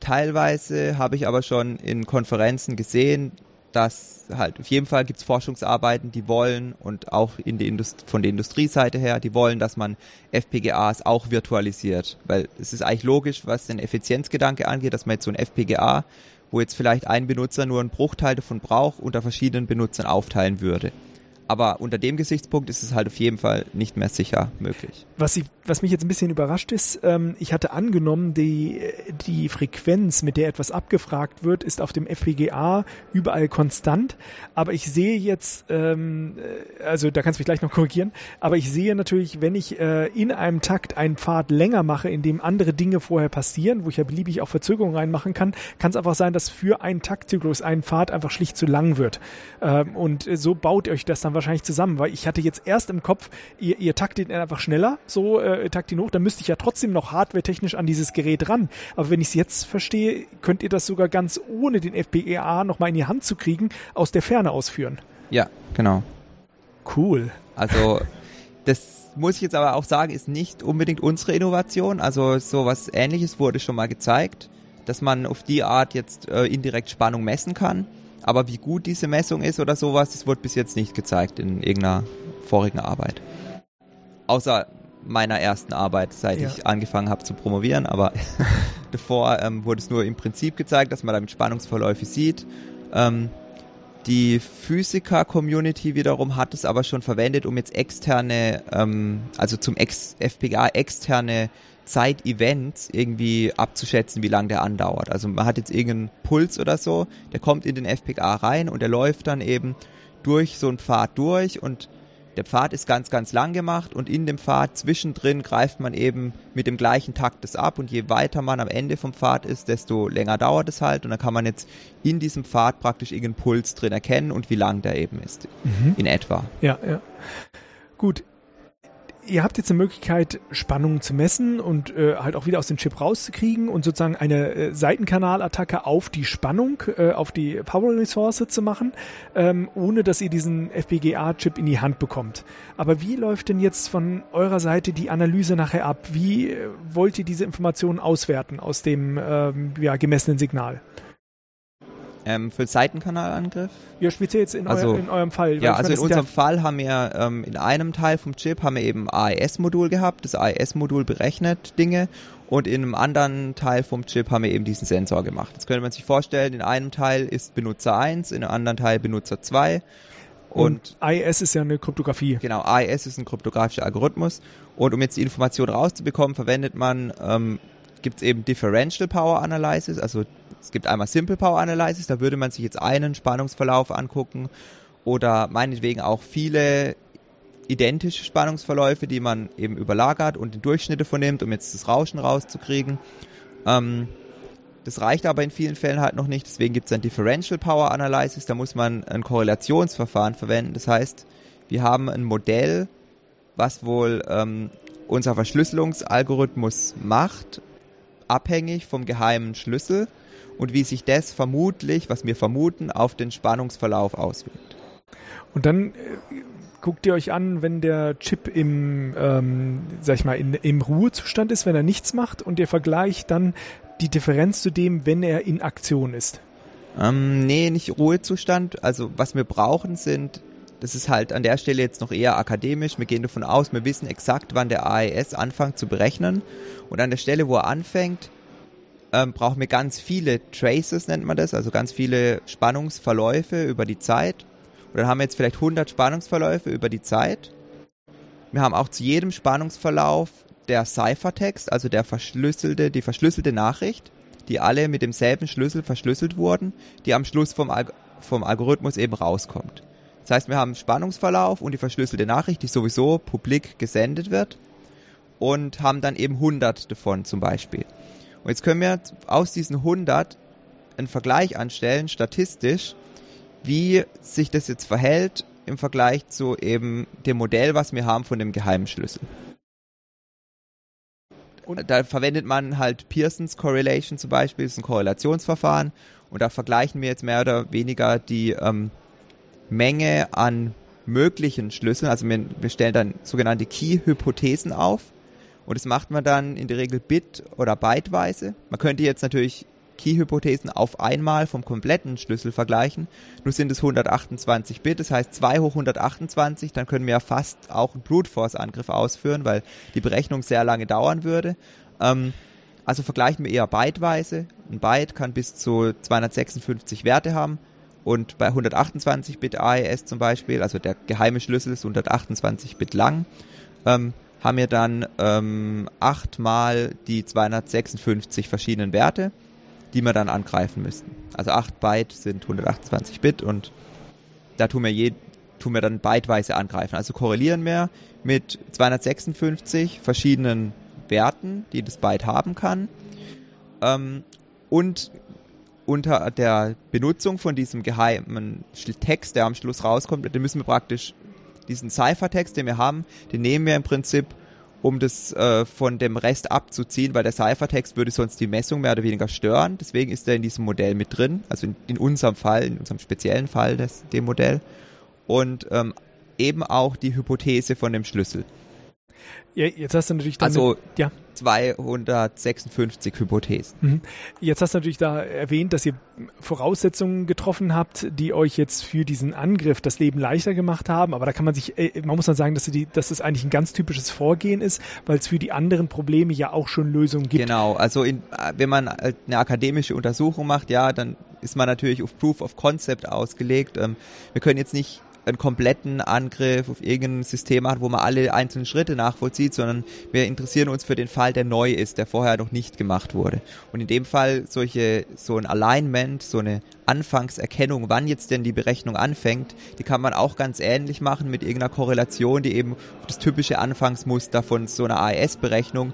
S3: Teilweise habe ich aber schon in Konferenzen gesehen, dass halt auf jeden Fall gibt es Forschungsarbeiten, die wollen und auch in die von der Industrieseite her, die wollen, dass man FPGAs auch virtualisiert, weil es ist eigentlich logisch, was den Effizienzgedanke angeht, dass man jetzt so ein FPGA wo jetzt vielleicht ein Benutzer nur einen Bruchteil davon braucht, unter verschiedenen Benutzern aufteilen würde. Aber unter dem Gesichtspunkt ist es halt auf jeden Fall nicht mehr sicher möglich.
S2: Was, ich, was mich jetzt ein bisschen überrascht ist, ähm, ich hatte angenommen, die, die Frequenz, mit der etwas abgefragt wird, ist auf dem FPGA überall konstant. Aber ich sehe jetzt, ähm, äh, also da kannst du mich gleich noch korrigieren, aber ich sehe natürlich, wenn ich äh, in einem Takt einen Pfad länger mache, in dem andere Dinge vorher passieren, wo ich ja beliebig auch Verzögerungen reinmachen kann, kann es einfach sein, dass für einen Taktzyklus ein Pfad einfach schlicht zu lang wird. Ähm, und so baut ihr euch das dann wahrscheinlich zusammen, weil ich hatte jetzt erst im Kopf, ihr, ihr taktet ihn einfach schneller, so äh, takt ihn hoch, dann müsste ich ja trotzdem noch hardwaretechnisch an dieses Gerät ran. Aber wenn ich es jetzt verstehe, könnt ihr das sogar ganz ohne den FPGA nochmal in die Hand zu kriegen, aus der Ferne ausführen.
S3: Ja, genau.
S2: Cool.
S3: Also das muss ich jetzt aber auch sagen, ist nicht unbedingt unsere Innovation. Also sowas ähnliches wurde schon mal gezeigt, dass man auf die Art jetzt äh, indirekt Spannung messen kann. Aber wie gut diese Messung ist oder sowas, das wurde bis jetzt nicht gezeigt in irgendeiner vorigen Arbeit. außer meiner ersten Arbeit, seit
S2: Ja.
S3: ich angefangen habe zu promovieren, aber davor ähm, wurde es nur im Prinzip gezeigt, dass man damit Spannungsverläufe sieht. Ähm, die Physiker-Community wiederum hat es aber schon verwendet, um jetzt externe, ähm, also zum Ex FPGA externe Zeitevents irgendwie abzuschätzen, wie lange der andauert. Also man hat jetzt irgendeinen Puls oder so, der kommt in den FPGA rein und der läuft dann eben durch so einen Pfad durch und der Pfad ist ganz, ganz lang gemacht und in dem Pfad zwischendrin greift man eben mit dem gleichen Takt das ab und je weiter man am Ende vom Pfad ist, desto länger dauert es halt und dann kann man jetzt in diesem Pfad praktisch irgendeinen Puls drin erkennen und wie lang der eben ist, in etwa.
S2: Ja, ja. Gut. Ihr habt jetzt eine Möglichkeit, Spannungen zu messen und äh, halt auch wieder aus dem Chip rauszukriegen und sozusagen eine äh, Seitenkanalattacke auf die Spannung, äh, auf die Power Resource zu machen, ähm, ohne dass ihr diesen FPGA-Chip in die Hand bekommt. Aber wie läuft denn jetzt von eurer Seite die Analyse nachher ab? Wie äh, wollt ihr diese Informationen auswerten aus dem ähm, ja, gemessenen Signal?
S3: Ähm, für Seitenkanalangriff?
S2: Ja, speziell jetzt in,
S3: Also,
S2: euer, in eurem Fall.
S3: Ja, also
S2: meine,
S3: in unserem Fall haben wir ähm, in einem Teil vom Chip haben wir eben AES-Modul gehabt. Das AES-Modul berechnet Dinge und in einem anderen Teil vom Chip haben wir eben diesen Sensor gemacht. Das könnte man sich vorstellen, in einem Teil ist Benutzer 1, in einem anderen Teil Benutzer 2 und,
S2: und IS ist ja eine Kryptographie.
S3: genau, AES ist ein kryptografischer Algorithmus und um jetzt die Information rauszubekommen, verwendet man, ähm, gibt es eben Differential Power Analysis, also es gibt einmal Simple Power Analysis, da würde man sich jetzt einen Spannungsverlauf angucken oder meinetwegen auch viele identische Spannungsverläufe, die man eben überlagert und den Durchschnitte vornimmt, um jetzt das Rauschen rauszukriegen. Ähm, das reicht aber in vielen Fällen halt noch nicht, deswegen gibt es ein Differential Power Analysis, da muss man ein Korrelationsverfahren verwenden. Das heißt, wir haben ein Modell, was wohl ähm, unser Verschlüsselungsalgorithmus macht, abhängig vom geheimen Schlüssel und wie sich das vermutlich, was wir vermuten, auf den Spannungsverlauf auswirkt.
S2: Und dann äh, guckt ihr euch an, wenn der Chip im, ähm, sag ich mal, in, im Ruhezustand ist, wenn er nichts macht und ihr vergleicht dann die Differenz zu dem, wenn er in Aktion ist.
S3: Ähm, nee, nicht Ruhezustand. Also was wir brauchen sind, das ist halt an der Stelle jetzt noch eher akademisch. Wir gehen davon aus, wir wissen exakt, wann der AES anfängt zu berechnen. Und an der Stelle, wo er anfängt, ähm, brauchen wir ganz viele Traces, nennt man das, also ganz viele Spannungsverläufe über die Zeit. Und dann haben wir jetzt vielleicht 100 Spannungsverläufe über die Zeit. Wir haben auch zu jedem Spannungsverlauf der Ciphertext, also der verschlüsselte, die verschlüsselte Nachricht, die alle mit demselben Schlüssel verschlüsselt wurden, die am Schluss vom, Alg vom Algorithmus eben rauskommt. Das heißt, wir haben Spannungsverlauf und die verschlüsselte Nachricht, die sowieso publik gesendet wird und haben dann eben 100 davon zum Beispiel. Und jetzt können wir aus diesen 100 einen Vergleich anstellen, statistisch, wie sich das jetzt verhält im Vergleich zu eben dem Modell, was wir haben von dem geheimen Schlüssel.
S2: Und-
S3: da verwendet man halt Pearsons Correlation zum Beispiel, das ist ein Korrelationsverfahren. Und da vergleichen wir jetzt mehr oder weniger die ähm, Menge an möglichen Schlüsseln, also wir, wir stellen dann sogenannte Key-Hypothesen auf und das macht man dann in der Regel bit- oder byteweise. Man könnte jetzt natürlich Key-Hypothesen auf einmal vom kompletten Schlüssel vergleichen. Nur sind es 128 Bit, das heißt 2 hoch 128, dann können wir ja fast auch einen Brute Force-Angriff ausführen, weil die Berechnung sehr lange dauern würde. Ähm, also vergleichen wir eher byteweise. Ein Byte kann bis zu 256 Werte haben. Und bei 128 Bit AES zum Beispiel, also der geheime Schlüssel ist 128 Bit lang, ähm, haben wir dann ähm, achtmal die 256 verschiedenen Werte, die wir dann angreifen müssten. Also 8 Byte sind 128 Bit und da tun wir, je, tun wir dann byteweise angreifen. Also korrelieren wir mit 256 verschiedenen Werten, die das Byte haben kann. Ähm, und unter der Benutzung von diesem geheimen Text, der am Schluss rauskommt, den müssen wir praktisch diesen Ciphertext, den wir haben, den nehmen wir im Prinzip, um das äh, von dem Rest abzuziehen, weil der Ciphertext würde sonst die Messung mehr oder weniger stören. Deswegen ist er in diesem Modell mit drin, also in, in unserem Fall, in unserem speziellen Fall des, dem Modell. Und ähm, eben auch die Hypothese von dem Schlüssel.
S2: Ja, jetzt hast du natürlich dann
S3: Also
S2: ja.
S3: 256 Hypothesen.
S2: Mhm. Jetzt hast du natürlich da erwähnt, dass ihr Voraussetzungen getroffen habt, die euch jetzt für diesen Angriff das Leben leichter gemacht haben. Aber da kann man sich, äh, man muss dann sagen, dass, die, dass das eigentlich ein ganz typisches Vorgehen ist, weil es für die anderen Probleme ja auch schon Lösungen gibt.
S3: Genau, also in, wenn man eine akademische Untersuchung macht, ja, dann ist man natürlich auf Proof of Concept ausgelegt. Ähm, wir können jetzt nicht einen kompletten Angriff auf irgendein System machen, wo man alle einzelnen Schritte nachvollzieht, sondern wir interessieren uns für den Fall, der neu ist, der vorher noch nicht gemacht wurde. Und in dem Fall solche, so ein Alignment, so eine Anfangserkennung, wann jetzt denn die Berechnung anfängt, die kann man auch ganz ähnlich machen mit irgendeiner Korrelation, die eben auf das typische Anfangsmuster von so einer AES-Berechnung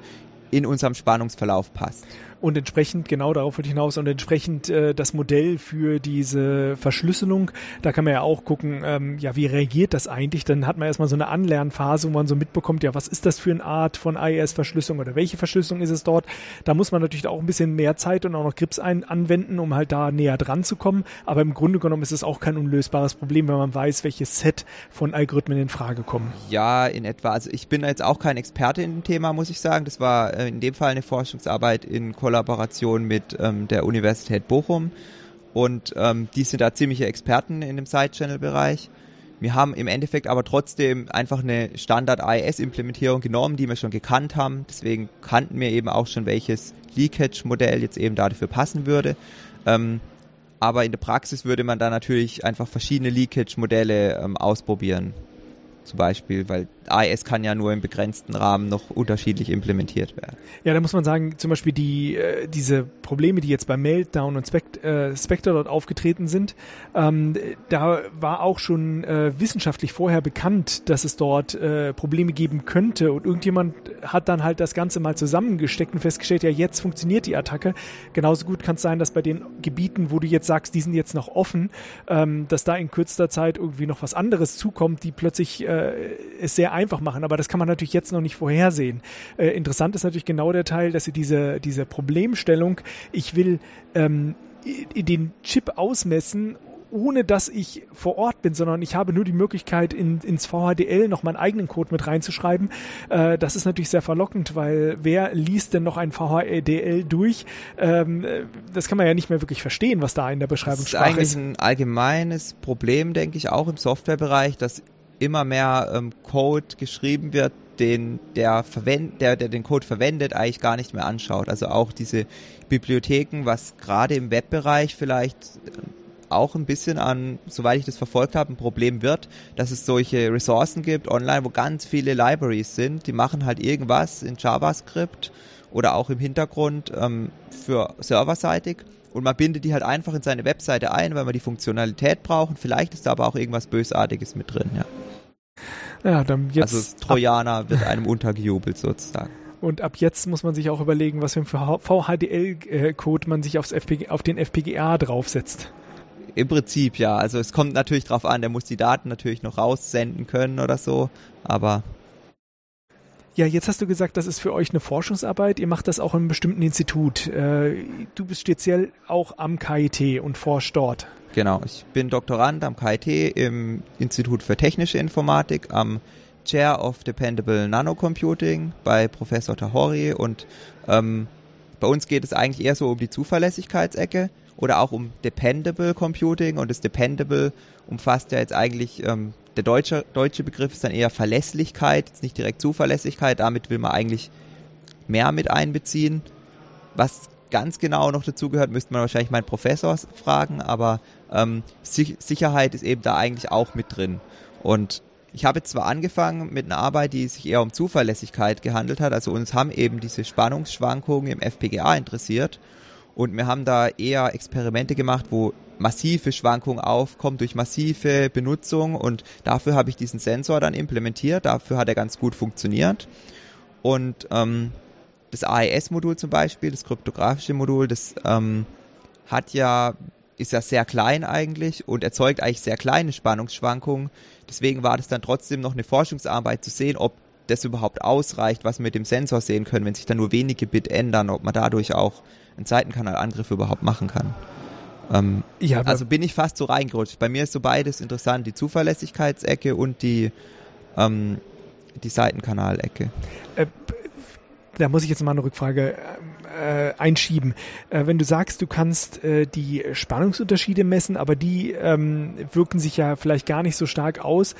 S3: in unserem Spannungsverlauf passt.
S2: Und entsprechend, genau darauf wollte ich hinaus, und entsprechend äh, das Modell für diese Verschlüsselung, da kann man ja auch gucken, ähm, ja, wie reagiert das eigentlich? Dann hat man erstmal so eine Anlernphase, wo man so mitbekommt, ja, was ist das für eine Art von AES-Verschlüsselung oder welche Verschlüsselung ist es dort? Da muss man natürlich auch ein bisschen mehr Zeit und auch noch Grips ein anwenden, um halt da näher dran zu kommen. Aber im Grunde genommen ist es auch kein unlösbares Problem, wenn man weiß, welches Set von Algorithmen in Frage kommen.
S3: Ja, in etwa. Also ich bin jetzt auch kein Experte in dem Thema, muss ich sagen. Das war in dem Fall eine Forschungsarbeit in Kollaboration Kollaboration mit ähm, der Universität Bochum und ähm, die sind da ziemliche Experten in dem Side-Channel-Bereich. Wir haben im Endeffekt aber trotzdem einfach eine Standard-AES-Implementierung genommen, die wir schon gekannt haben. Deswegen kannten wir eben auch schon, welches Leakage-Modell jetzt eben dafür passen würde. Ähm, aber in der Praxis würde man da natürlich einfach verschiedene Leakage-Modelle ähm, ausprobieren zum Beispiel, weil AES kann ja nur im begrenzten Rahmen noch unterschiedlich implementiert werden.
S2: Ja, da muss man sagen, zum Beispiel die, äh, diese Probleme, die jetzt bei Meltdown und Spect äh, Spectre dort aufgetreten sind, ähm, da war auch schon äh, wissenschaftlich vorher bekannt, dass es dort äh, Probleme geben könnte und irgendjemand hat dann halt das Ganze mal zusammengesteckt und festgestellt, ja, jetzt funktioniert die Attacke. Genauso gut kann es sein, dass bei den Gebieten, wo du jetzt sagst, die sind jetzt noch offen, ähm, dass da in kürzester Zeit irgendwie noch was anderes zukommt, die plötzlich äh, es sehr einfach machen, aber das kann man natürlich jetzt noch nicht vorhersehen. Äh, interessant ist natürlich genau der Teil, dass sie diese, diese Problemstellung, ich will ähm, den Chip ausmessen ohne dass ich vor Ort bin, sondern ich habe nur die Möglichkeit, in, ins VHDL noch meinen eigenen Code mit reinzuschreiben. Äh, das ist natürlich sehr verlockend, weil wer liest denn noch ein VHDL durch? Ähm, äh, das kann man ja nicht mehr wirklich verstehen, was da in der Beschreibung
S3: ist. Das ist eigentlich ein allgemeines Problem, denke ich, auch im Softwarebereich, dass immer mehr ähm, Code geschrieben wird, den der, verwend der, der den Code verwendet, eigentlich gar nicht mehr anschaut. Also auch diese Bibliotheken, was gerade im Webbereich vielleicht auch ein bisschen an, soweit ich das verfolgt habe, ein Problem wird, dass es solche Ressourcen gibt online, wo ganz viele Libraries sind, die machen halt irgendwas in JavaScript oder auch im Hintergrund ähm, für serverseitig und man bindet die halt einfach in seine Webseite ein, weil man die Funktionalität braucht und vielleicht ist da aber auch irgendwas Bösartiges mit drin, ja.
S2: Ja, dann jetzt.
S3: Also Trojaner wird einem untergejubelt sozusagen.
S2: Und ab jetzt muss man sich auch überlegen, was für ein VHDL-Code man sich aufs FPG, auf den FPGA draufsetzt.
S3: Im Prinzip ja. Also es kommt natürlich drauf an, der muss die Daten natürlich noch raussenden können oder so, aber
S2: ja, jetzt hast du gesagt, das ist für euch eine Forschungsarbeit. Ihr macht das auch in einem bestimmten Institut. Äh, du bist speziell auch am KIT und forschst dort.
S3: Genau, ich bin Doktorand am KIT im Institut für Technische Informatik am Chair of Dependable Nanocomputing bei Professor Tahori und ähm, bei uns geht es eigentlich eher so um die Zuverlässigkeitsecke oder auch um Dependable Computing und das Dependable umfasst ja jetzt eigentlich ähm, der deutsche, deutsche Begriff ist dann eher Verlässlichkeit, jetzt nicht direkt Zuverlässigkeit, damit will man eigentlich mehr mit einbeziehen. Was ganz genau noch dazugehört, müsste man wahrscheinlich meinen Professor fragen, aber ähm, Sicherheit ist eben da eigentlich auch mit drin. Und ich habe zwar angefangen mit einer Arbeit, die sich eher um Zuverlässigkeit gehandelt hat, also uns haben eben diese Spannungsschwankungen im FPGA interessiert und wir haben da eher Experimente gemacht, wo massive Schwankungen aufkommen durch massive Benutzung und dafür habe ich diesen Sensor dann implementiert. Dafür hat er ganz gut funktioniert. Und ähm, das AES-Modul zum Beispiel, das kryptografische Modul, das ähm, hat ja ist ja sehr klein eigentlich und erzeugt eigentlich sehr kleine Spannungsschwankungen. Deswegen war das dann trotzdem noch eine Forschungsarbeit zu sehen, ob das überhaupt ausreicht, was wir mit dem Sensor sehen können, wenn sich dann nur wenige Bit ändern, ob man dadurch auch einen Seitenkanalangriff überhaupt machen kann. Ähm, ja, also bin ich fast so reingerutscht. Bei mir ist so beides interessant, die Zuverlässigkeitsecke und die ähm, die Seitenkanalecke. Äh,
S2: da muss ich jetzt mal eine Rückfrage äh, einschieben. Äh, wenn du sagst, du kannst äh, die Spannungsunterschiede messen, aber die ähm, wirken sich ja vielleicht gar nicht so stark aus,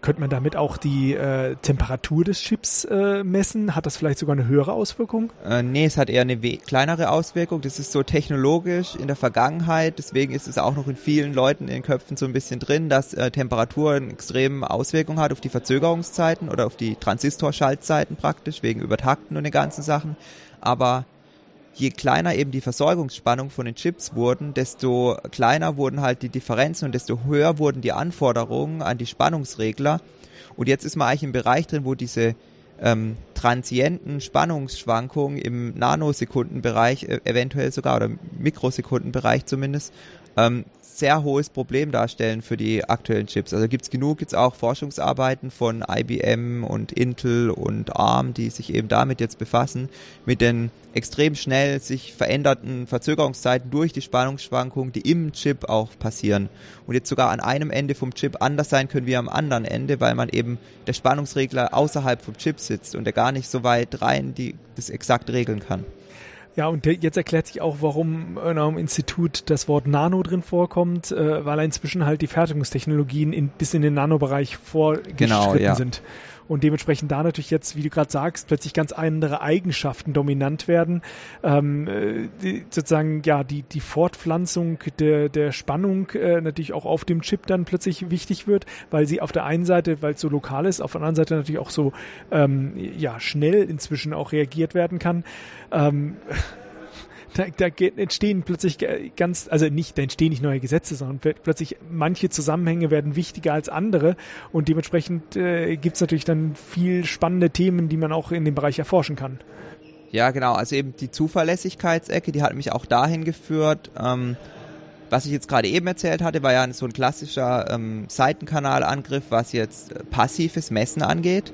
S2: könnte man damit auch die äh, Temperatur des Chips äh, messen? Hat das vielleicht sogar eine höhere Auswirkung?
S3: Äh, nee, es hat eher eine kleinere Auswirkung. Das ist so technologisch in der Vergangenheit. Deswegen ist es auch noch in vielen Leuten in den Köpfen so ein bisschen drin, dass äh, Temperatur eine extreme Auswirkung hat auf die Verzögerungszeiten oder auf die Transistorschaltzeiten praktisch, wegen Übertakten und den ganzen Sachen. Aber je kleiner eben die Versorgungsspannung von den Chips wurden, desto kleiner wurden halt die Differenzen und desto höher wurden die Anforderungen an die Spannungsregler. Und jetzt ist man eigentlich im Bereich drin, wo diese ähm, transienten Spannungsschwankungen im Nanosekundenbereich äh, eventuell sogar oder Mikrosekundenbereich zumindest ähm, sehr hohes Problem darstellen für die aktuellen Chips. Also gibt es genug, gibt es auch Forschungsarbeiten von IBM und Intel und ARM, die sich eben damit jetzt befassen, mit den extrem schnell sich veränderten Verzögerungszeiten durch die Spannungsschwankungen, die im Chip auch passieren. Und jetzt sogar an einem Ende vom Chip anders sein können wie am anderen Ende, weil man eben der Spannungsregler außerhalb vom Chip sitzt und der gar nicht so weit rein die, das exakt regeln kann.
S2: Ja, und jetzt erklärt sich auch, warum in einem Institut das Wort Nano drin vorkommt, äh, weil inzwischen halt die Fertigungstechnologien in, bis in den Nanobereich vorgeschritten genau, ja. sind und dementsprechend da natürlich jetzt, wie du gerade sagst, plötzlich ganz andere Eigenschaften dominant werden. Ähm, äh, die, sozusagen ja die die Fortpflanzung der der Spannung äh, natürlich auch auf dem Chip dann plötzlich wichtig wird, weil sie auf der einen Seite, weil es so lokal ist, auf der anderen Seite natürlich auch so ähm, ja schnell inzwischen auch reagiert werden kann. Ähm, da, da entstehen plötzlich ganz, also nicht, da entstehen nicht neue Gesetze, sondern plötzlich manche Zusammenhänge werden wichtiger als andere und dementsprechend äh, gibt es natürlich dann viel spannende Themen, die man auch in dem Bereich erforschen kann.
S3: Ja, genau, also eben die Zuverlässigkeitsecke, die hat mich auch dahin geführt, ähm, was ich jetzt gerade eben erzählt hatte, war ja so ein klassischer ähm, Seitenkanalangriff, was jetzt äh, passives Messen angeht.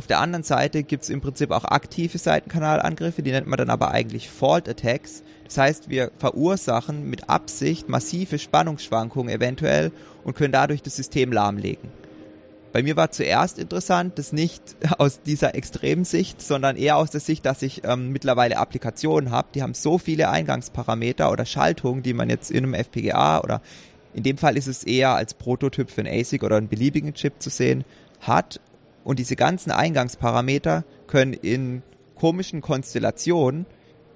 S3: Auf der anderen Seite gibt es im Prinzip auch aktive Seitenkanalangriffe, die nennt man dann aber eigentlich Fault Attacks. Das heißt, wir verursachen mit Absicht massive Spannungsschwankungen eventuell und können dadurch das System lahmlegen. Bei mir war zuerst interessant, das nicht aus dieser extremen Sicht, sondern eher aus der Sicht, dass ich ähm, mittlerweile Applikationen habe, die haben so viele Eingangsparameter oder Schaltungen, die man jetzt in einem FPGA oder in dem Fall ist es eher als Prototyp für einen ASIC oder einen beliebigen Chip zu sehen, hat und diese ganzen Eingangsparameter können in komischen Konstellationen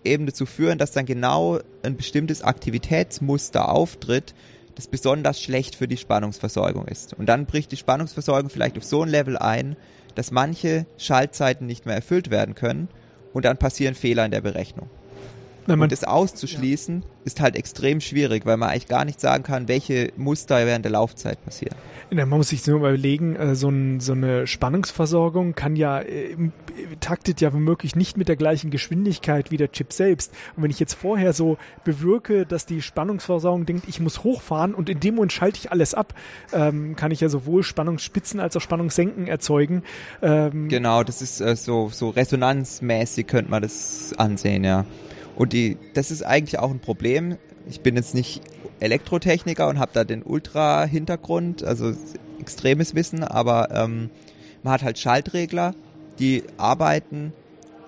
S3: eben dazu führen, dass dann genau ein bestimmtes Aktivitätsmuster auftritt, das besonders schlecht für die Spannungsversorgung ist. Und dann bricht die Spannungsversorgung vielleicht auf so ein Level ein, dass manche Schaltzeiten nicht mehr erfüllt werden können und dann passieren Fehler in der Berechnung. Na, und das auszuschließen ja. ist halt extrem schwierig, weil man eigentlich gar nicht sagen kann, welche Muster während der Laufzeit passieren.
S2: Ja, man muss sich nur überlegen, äh, so, ein, so, eine Spannungsversorgung kann ja, äh, taktet ja womöglich nicht mit der gleichen Geschwindigkeit wie der Chip selbst. Und wenn ich jetzt vorher so bewirke, dass die Spannungsversorgung denkt, ich muss hochfahren und in dem Moment schalte ich alles ab, ähm, kann ich ja sowohl Spannungsspitzen als auch Spannungssenken erzeugen.
S3: Ähm, genau, das ist äh, so, so resonanzmäßig könnte man das ansehen, ja. Und die, das ist eigentlich auch ein Problem. Ich bin jetzt nicht Elektrotechniker und habe da den Ultra-Hintergrund, also extremes Wissen, aber ähm, man hat halt Schaltregler, die arbeiten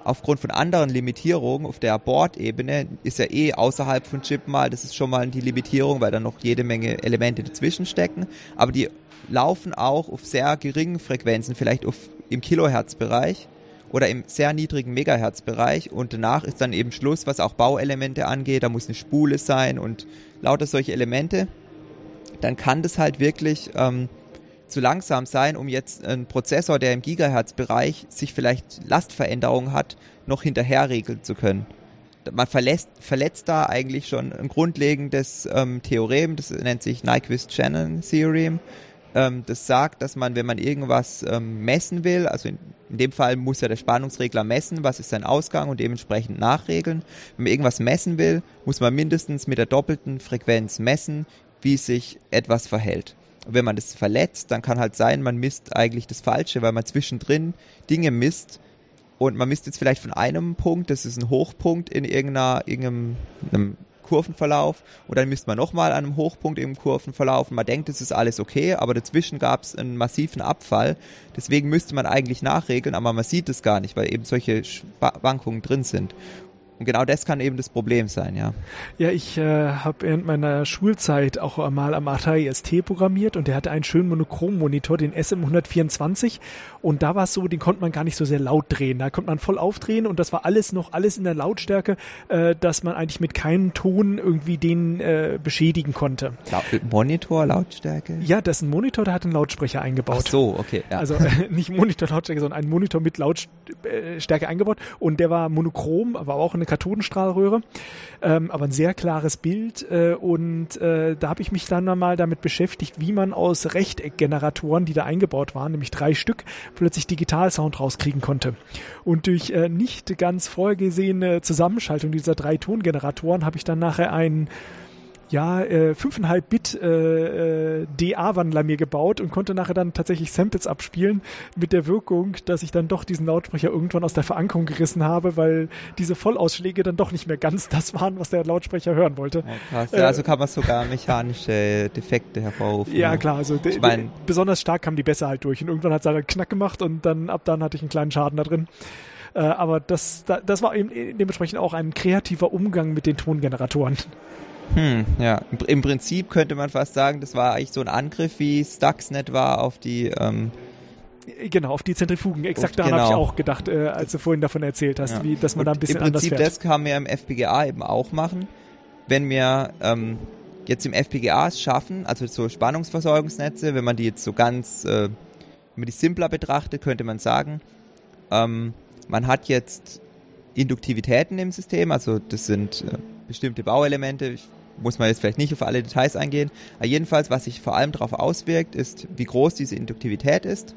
S3: aufgrund von anderen Limitierungen auf der Bordebene. Ist ja eh außerhalb von Chip mal, das ist schon mal die Limitierung, weil da noch jede Menge Elemente dazwischen stecken, aber die laufen auch auf sehr geringen Frequenzen, vielleicht auf im Kilohertz-Bereich oder im sehr niedrigen Megahertz-Bereich. Und danach ist dann eben Schluss, was auch Bauelemente angeht, da muss eine Spule sein und lauter solche Elemente, dann kann das halt wirklich ähm, zu langsam sein, um jetzt einen Prozessor, der im Gigahertz-Bereich sich vielleicht Lastveränderungen hat, noch hinterher regeln zu können. Man verlässt, verletzt da eigentlich schon ein grundlegendes ähm, Theorem, das nennt sich Nyquist-Shannon-Theorem ähm, das sagt, dass man, wenn man irgendwas ähm, messen will, also in, in, dem Fall muss ja der Spannungsregler messen, was ist sein Ausgang und dementsprechend nachregeln. Wenn man irgendwas messen will, muss man mindestens mit der doppelten Frequenz messen, wie sich etwas verhält. Und wenn man das verletzt, dann kann halt sein, man misst eigentlich das Falsche, weil man zwischendrin Dinge misst, und man misst jetzt vielleicht von einem Punkt, das ist ein Hochpunkt in irgendeiner, irgendeinem Kurvenverlauf und dann müsste man nochmal an einem Hochpunkt im Kurvenverlauf und man denkt, es ist alles okay, aber dazwischen gab es einen massiven Abfall. Deswegen müsste man eigentlich nachregeln, aber man sieht es gar nicht, weil eben solche Schwankungen drin sind. Und genau das kann eben das Problem sein, ja.
S2: Ja, ich äh, habe während meiner Schulzeit auch mal am Atari ST programmiert und der hatte einen schönen Monochrom-Monitor, den SM124 und da war es so, den konnte man gar nicht so sehr laut drehen. Da konnte man voll aufdrehen und das war alles noch alles in der Lautstärke, äh, dass man eigentlich mit keinem Ton irgendwie den äh, beschädigen konnte.
S3: La Monitor, Lautstärke?
S2: Ja, das ist ein Monitor, der hat einen Lautsprecher eingebaut.
S3: Ach so, okay.
S2: Ja. Also äh, nicht Monitor Lautstärke, sondern ein Monitor mit Lautstärke eingebaut und der war monochrom, aber auch eine Kathodenstrahlröhre, ähm, aber ein sehr klares Bild äh, und äh, da habe ich mich dann mal damit beschäftigt, wie man aus Rechteckgeneratoren, die da eingebaut waren, nämlich drei Stück, plötzlich Digitalsound rauskriegen konnte. Und durch äh, nicht ganz vorgesehene Zusammenschaltung dieser drei Tongeneratoren habe ich dann nachher einen ja, äh, 5,5 Bit äh, äh, DA-Wandler mir gebaut und konnte nachher dann tatsächlich Samples abspielen mit der Wirkung, dass ich dann doch diesen Lautsprecher irgendwann aus der Verankerung gerissen habe, weil diese Vollausschläge dann doch nicht mehr ganz das waren, was der Lautsprecher hören wollte.
S3: Ja, krass. Ja, also kann man sogar mechanische Defekte hervorrufen.
S2: Ja, klar, also ich mein, besonders stark kamen die Bässe halt durch und irgendwann hat es halt Knack gemacht und dann ab dann hatte ich einen kleinen Schaden da drin. Äh, aber das, das war eben dementsprechend auch ein kreativer Umgang mit den Tongeneratoren.
S3: Hm, ja. Im Prinzip könnte man fast sagen, das war eigentlich so ein Angriff, wie Stuxnet war auf die. Ähm
S2: Genau, auf die Zentrifugen. Exakt daran genau. habe ich auch gedacht, äh, als du vorhin davon erzählt hast, ja. wie, dass man Und da ein bisschen anders
S3: Im Prinzip, das kann man ja im FPGA eben auch machen. Wenn wir ähm, jetzt im FPGA es schaffen, also so Spannungsversorgungsnetze, wenn man die jetzt so ganz, äh, wenn man die simpler betrachtet, könnte man sagen, ähm, man hat jetzt Induktivitäten im System, also das sind äh, bestimmte Bauelemente, ich muss man jetzt vielleicht nicht auf alle Details eingehen. Aber jedenfalls, was sich vor allem darauf auswirkt, ist, wie groß diese Induktivität ist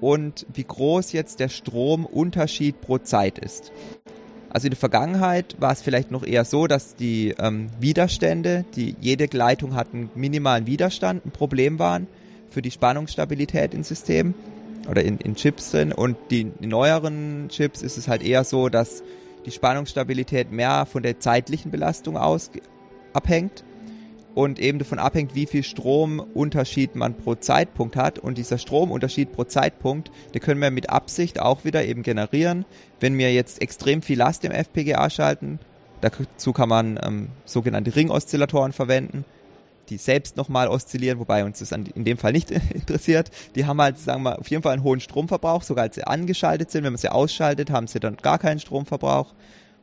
S3: und wie groß jetzt der Stromunterschied pro Zeit ist. Also in der Vergangenheit war es vielleicht noch eher so, dass die ähm, Widerstände, die jede Gleitung hat einen minimalen Widerstand, ein Problem waren für die Spannungsstabilität im System oder in, in Chips drin. Und die, die neueren Chips ist es halt eher so, dass die Spannungsstabilität mehr von der zeitlichen Belastung aus abhängt und eben davon abhängt, wie viel Stromunterschied man pro Zeitpunkt hat. Und dieser Stromunterschied pro Zeitpunkt, den können wir mit Absicht auch wieder eben generieren. Wenn wir jetzt extrem viel Last im FPGA schalten, dazu kann man ähm, sogenannte Ringoszillatoren verwenden, die selbst nochmal oszillieren, wobei uns das in dem Fall nicht interessiert. Die haben halt, sagen wir, auf jeden Fall einen hohen Stromverbrauch, sogar als sie angeschaltet sind. Wenn man sie ausschaltet, haben sie dann gar keinen Stromverbrauch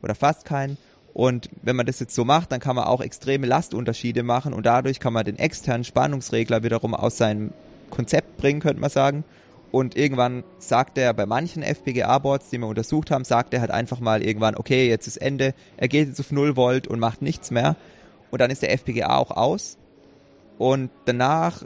S3: oder fast keinen. Und wenn man das jetzt so macht, dann kann man auch extreme Lastunterschiede machen und dadurch kann man den externen Spannungsregler wiederum aus seinem Konzept bringen, könnte man sagen. Und irgendwann sagt er bei manchen FPGA-Boards, die wir untersucht haben, sagt er halt einfach mal irgendwann, okay, jetzt ist Ende, er geht jetzt auf 0 Volt und macht nichts mehr. Und dann ist der FPGA auch aus. Und danach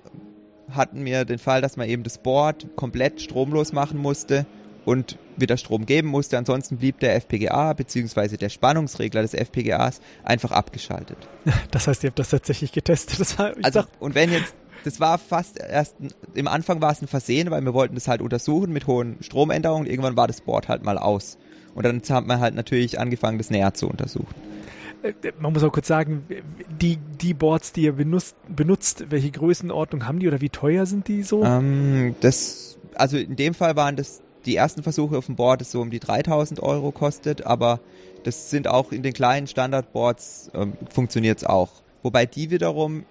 S3: hatten wir den Fall, dass man eben das Board komplett stromlos machen musste und wieder Strom geben musste. Ansonsten blieb der FPGA bzw. der Spannungsregler des FPGAs einfach abgeschaltet.
S2: Das heißt, ihr habt das tatsächlich getestet. Das
S3: war, also, und wenn jetzt, das war fast erst, im Anfang war es ein Versehen, weil wir wollten das halt untersuchen mit hohen Stromänderungen. Irgendwann war das Board halt mal aus. Und dann hat man halt natürlich angefangen, das näher zu untersuchen.
S2: Äh, man muss auch kurz sagen, die, die Boards, die ihr benutzt, benutzt, welche Größenordnung haben die oder wie teuer sind die so?
S3: Ähm, das, also in dem Fall waren das die ersten Versuche auf dem Board, das so um die 3000 Euro kostet, aber das sind auch in den kleinen Standardboards, ähm, funktioniert es auch. Wobei die wiederum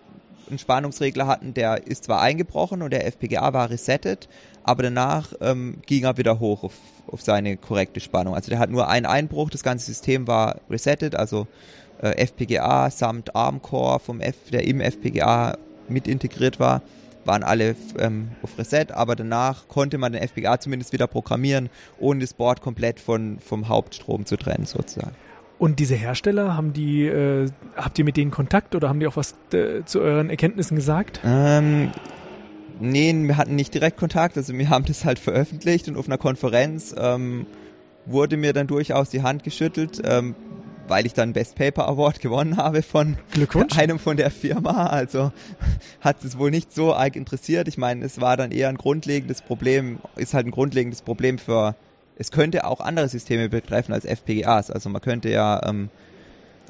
S3: einen Spannungsregler hatten, der ist zwar eingebrochen und der FPGA war resettet, aber danach ähm, ging er wieder hoch auf, auf seine korrekte Spannung. Also der hat nur einen Einbruch, das ganze System war resettet, also äh, FPGA samt ARM-Core vom F, der im FPGA mit integriert war, waren alle ähm, auf Reset, aber danach konnte man den FPGA zumindest wieder programmieren, ohne das Board komplett von, vom Hauptstrom zu trennen sozusagen.
S2: Und diese Hersteller, haben die, äh, habt ihr mit denen Kontakt oder haben die auch was äh, zu euren Erkenntnissen gesagt?
S3: Ähm, nee, wir hatten nicht direkt Kontakt, also wir haben das halt veröffentlicht und auf einer Konferenz ähm, wurde mir dann durchaus die Hand geschüttelt. Ähm, weil ich dann Best Paper Award gewonnen habe von einem von der Firma. Also hat es wohl nicht so arg interessiert. Ich meine, es war dann eher ein grundlegendes Problem, ist halt ein grundlegendes Problem für, es könnte auch andere Systeme betreffen als FPGAs. Also man könnte ja ähm,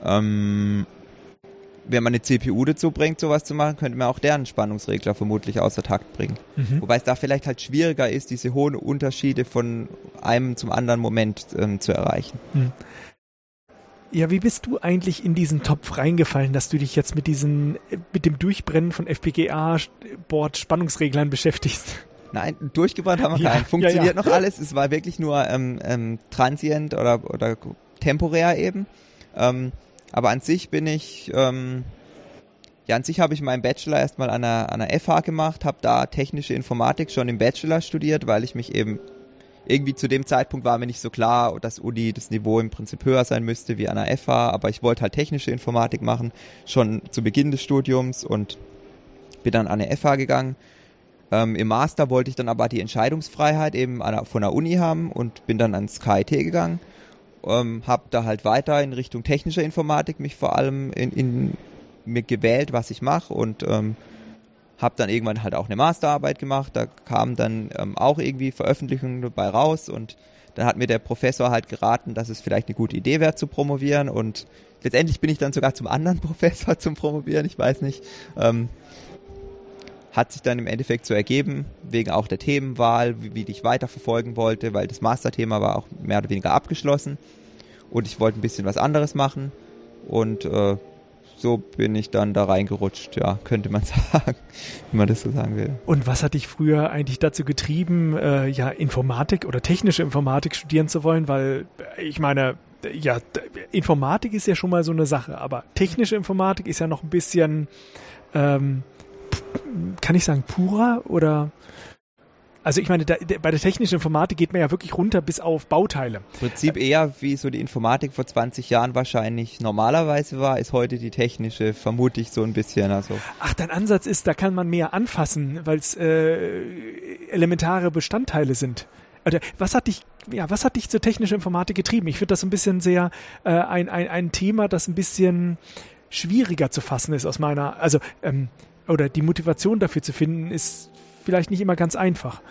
S3: ähm, wenn man eine CPU dazu bringt, sowas zu machen, könnte man auch deren Spannungsregler vermutlich außer Takt bringen. Mhm. Wobei es da vielleicht halt schwieriger ist, diese hohen Unterschiede von einem zum anderen Moment ähm, zu erreichen. Mhm.
S2: Ja, wie bist du eigentlich in diesen Topf reingefallen, dass du dich jetzt mit diesen, mit dem Durchbrennen von FPGA-Board-Spannungsreglern beschäftigst?
S3: Nein, durchgebrannt haben wir ja, keinen. Funktioniert ja, ja. noch alles. Es war wirklich nur ähm, ähm, transient oder, oder temporär eben. Ähm, aber an sich bin ich, ähm, ja, an sich habe ich meinen Bachelor erstmal an einer, an einer FH gemacht, habe da technische Informatik schon im Bachelor studiert, weil ich mich eben irgendwie zu dem Zeitpunkt war mir nicht so klar, dass Uni das Niveau im Prinzip höher sein müsste wie an der FH, aber ich wollte halt technische Informatik machen, schon zu Beginn des Studiums und bin dann an der FH gegangen. Ähm, Im Master wollte ich dann aber die Entscheidungsfreiheit eben der, von der Uni haben und bin dann ans KIT gegangen. Ähm, habe da halt weiter in Richtung technischer Informatik mich vor allem in, in mir gewählt, was ich mache und ähm, habe dann irgendwann halt auch eine Masterarbeit gemacht, da kamen dann ähm, auch irgendwie Veröffentlichungen dabei raus und dann hat mir der Professor halt geraten, dass es vielleicht eine gute Idee wäre zu promovieren und letztendlich bin ich dann sogar zum anderen Professor zum Promovieren, ich weiß nicht. Ähm, hat sich dann im Endeffekt so ergeben, wegen auch der Themenwahl, wie, wie ich weiterverfolgen wollte, weil das Masterthema war auch mehr oder weniger abgeschlossen und ich wollte ein bisschen was anderes machen und äh, so bin ich dann da reingerutscht, ja, könnte man sagen, wenn man das so sagen will.
S2: Und was hat dich früher eigentlich dazu getrieben, äh, ja, Informatik oder technische Informatik studieren zu wollen? Weil, äh, ich meine, ja, Informatik ist ja schon mal so eine Sache, aber technische Informatik ist ja noch ein bisschen, ähm, kann ich sagen, purer oder also ich meine, da, bei der technischen Informatik geht man ja wirklich runter bis auf Bauteile.
S3: Im Prinzip eher wie so die Informatik vor 20 Jahren wahrscheinlich normalerweise war, ist heute die technische vermutlich so ein bisschen. Also.
S2: Ach, dein Ansatz ist, da kann man mehr anfassen, weil es äh, elementare Bestandteile sind. Oder was hat dich, ja, was hat dich zur technischen Informatik getrieben? Ich finde das ein bisschen sehr äh, ein, ein, ein Thema, das ein bisschen schwieriger zu fassen ist aus meiner, also ähm, oder die Motivation dafür zu finden, ist vielleicht nicht immer ganz einfach.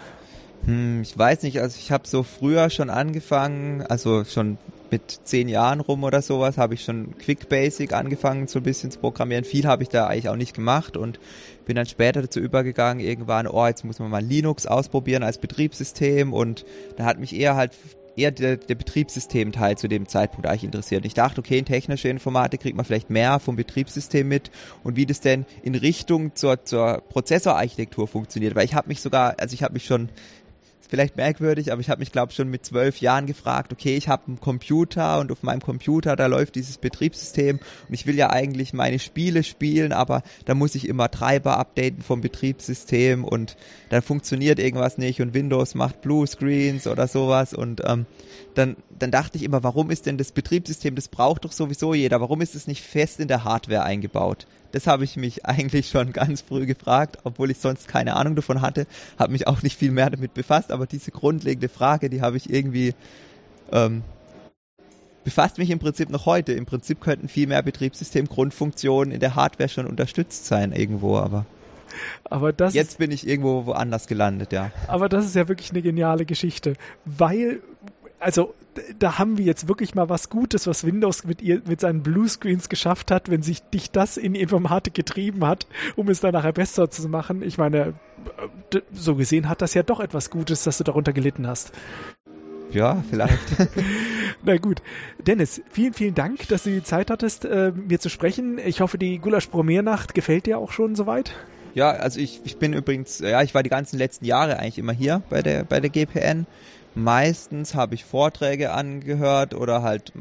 S3: Hm, ich weiß nicht, also ich habe so früher schon angefangen, also schon mit zehn Jahren rum oder sowas, habe ich schon Quick Basic angefangen, so ein bisschen zu programmieren. Viel habe ich da eigentlich auch nicht gemacht und bin dann später dazu übergegangen, irgendwann, oh, jetzt muss man mal Linux ausprobieren als Betriebssystem und da hat mich eher halt eher der, der Betriebssystemteil zu dem Zeitpunkt eigentlich interessiert. Ich dachte, okay, in technischer Informatik kriegt man vielleicht mehr vom Betriebssystem mit und wie das denn in Richtung zur, zur Prozessorarchitektur funktioniert. Weil ich habe mich sogar, also ich habe mich schon vielleicht merkwürdig, aber ich habe mich, glaube schon mit zwölf Jahren gefragt, okay, ich habe einen Computer und auf meinem Computer, da läuft dieses Betriebssystem und ich will ja eigentlich meine Spiele spielen, aber da muss ich immer Treiber updaten vom Betriebssystem und da funktioniert irgendwas nicht und Windows macht Blue Screens oder sowas und ähm, dann, dann dachte ich immer, warum ist denn das Betriebssystem, das braucht doch sowieso jeder, warum ist es nicht fest in der Hardware eingebaut? Das habe ich mich eigentlich schon ganz früh gefragt, obwohl ich sonst keine Ahnung davon hatte, habe mich auch nicht viel mehr damit befasst, aber diese grundlegende Frage, die habe ich irgendwie ähm, befasst mich im Prinzip noch heute. Im Prinzip könnten viel mehr Betriebssystem-Grundfunktionen in der Hardware schon unterstützt sein irgendwo, aber
S2: aber das
S3: jetzt bin ich irgendwo woanders gelandet, ja.
S2: Aber das ist ja wirklich eine geniale Geschichte, weil also da haben wir jetzt wirklich mal was Gutes, was Windows mit, ihr, mit seinen Bluescreens geschafft hat, wenn sich dich das in die Informatik getrieben hat, um es dann nachher besser zu machen. Ich meine, so gesehen hat das ja doch etwas Gutes, dass du darunter gelitten hast.
S3: Ja, vielleicht.
S2: Na gut. Dennis, vielen, vielen Dank, dass du die Zeit hattest, äh, mir zu sprechen. Ich hoffe, die Gulasch Bromiernacht gefällt dir auch schon soweit.
S3: Ja, also ich, ich bin übrigens, ja, ich war die ganzen letzten Jahre eigentlich immer hier bei der, bei der GPN. Meistens habe ich Vorträge angehört oder halt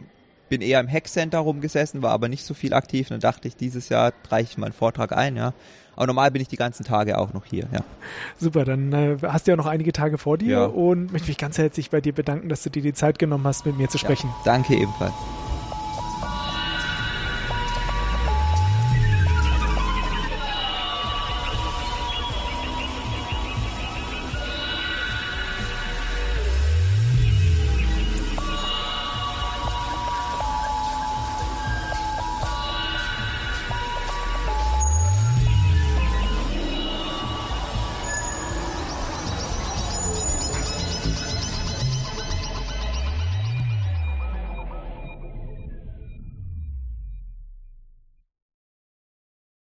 S3: bin eher im Hackcenter rumgesessen, war aber nicht so viel aktiv. Dann dachte ich, dieses Jahr reiche ich meinen Vortrag ein, ja. Aber normal bin ich die ganzen Tage auch noch hier, ja.
S2: Super, dann äh, hast du ja noch einige Tage vor dir ja. und möchte mich ganz herzlich bei dir bedanken, dass du dir die Zeit genommen hast, mit mir zu sprechen.
S3: Ja, danke ebenfalls.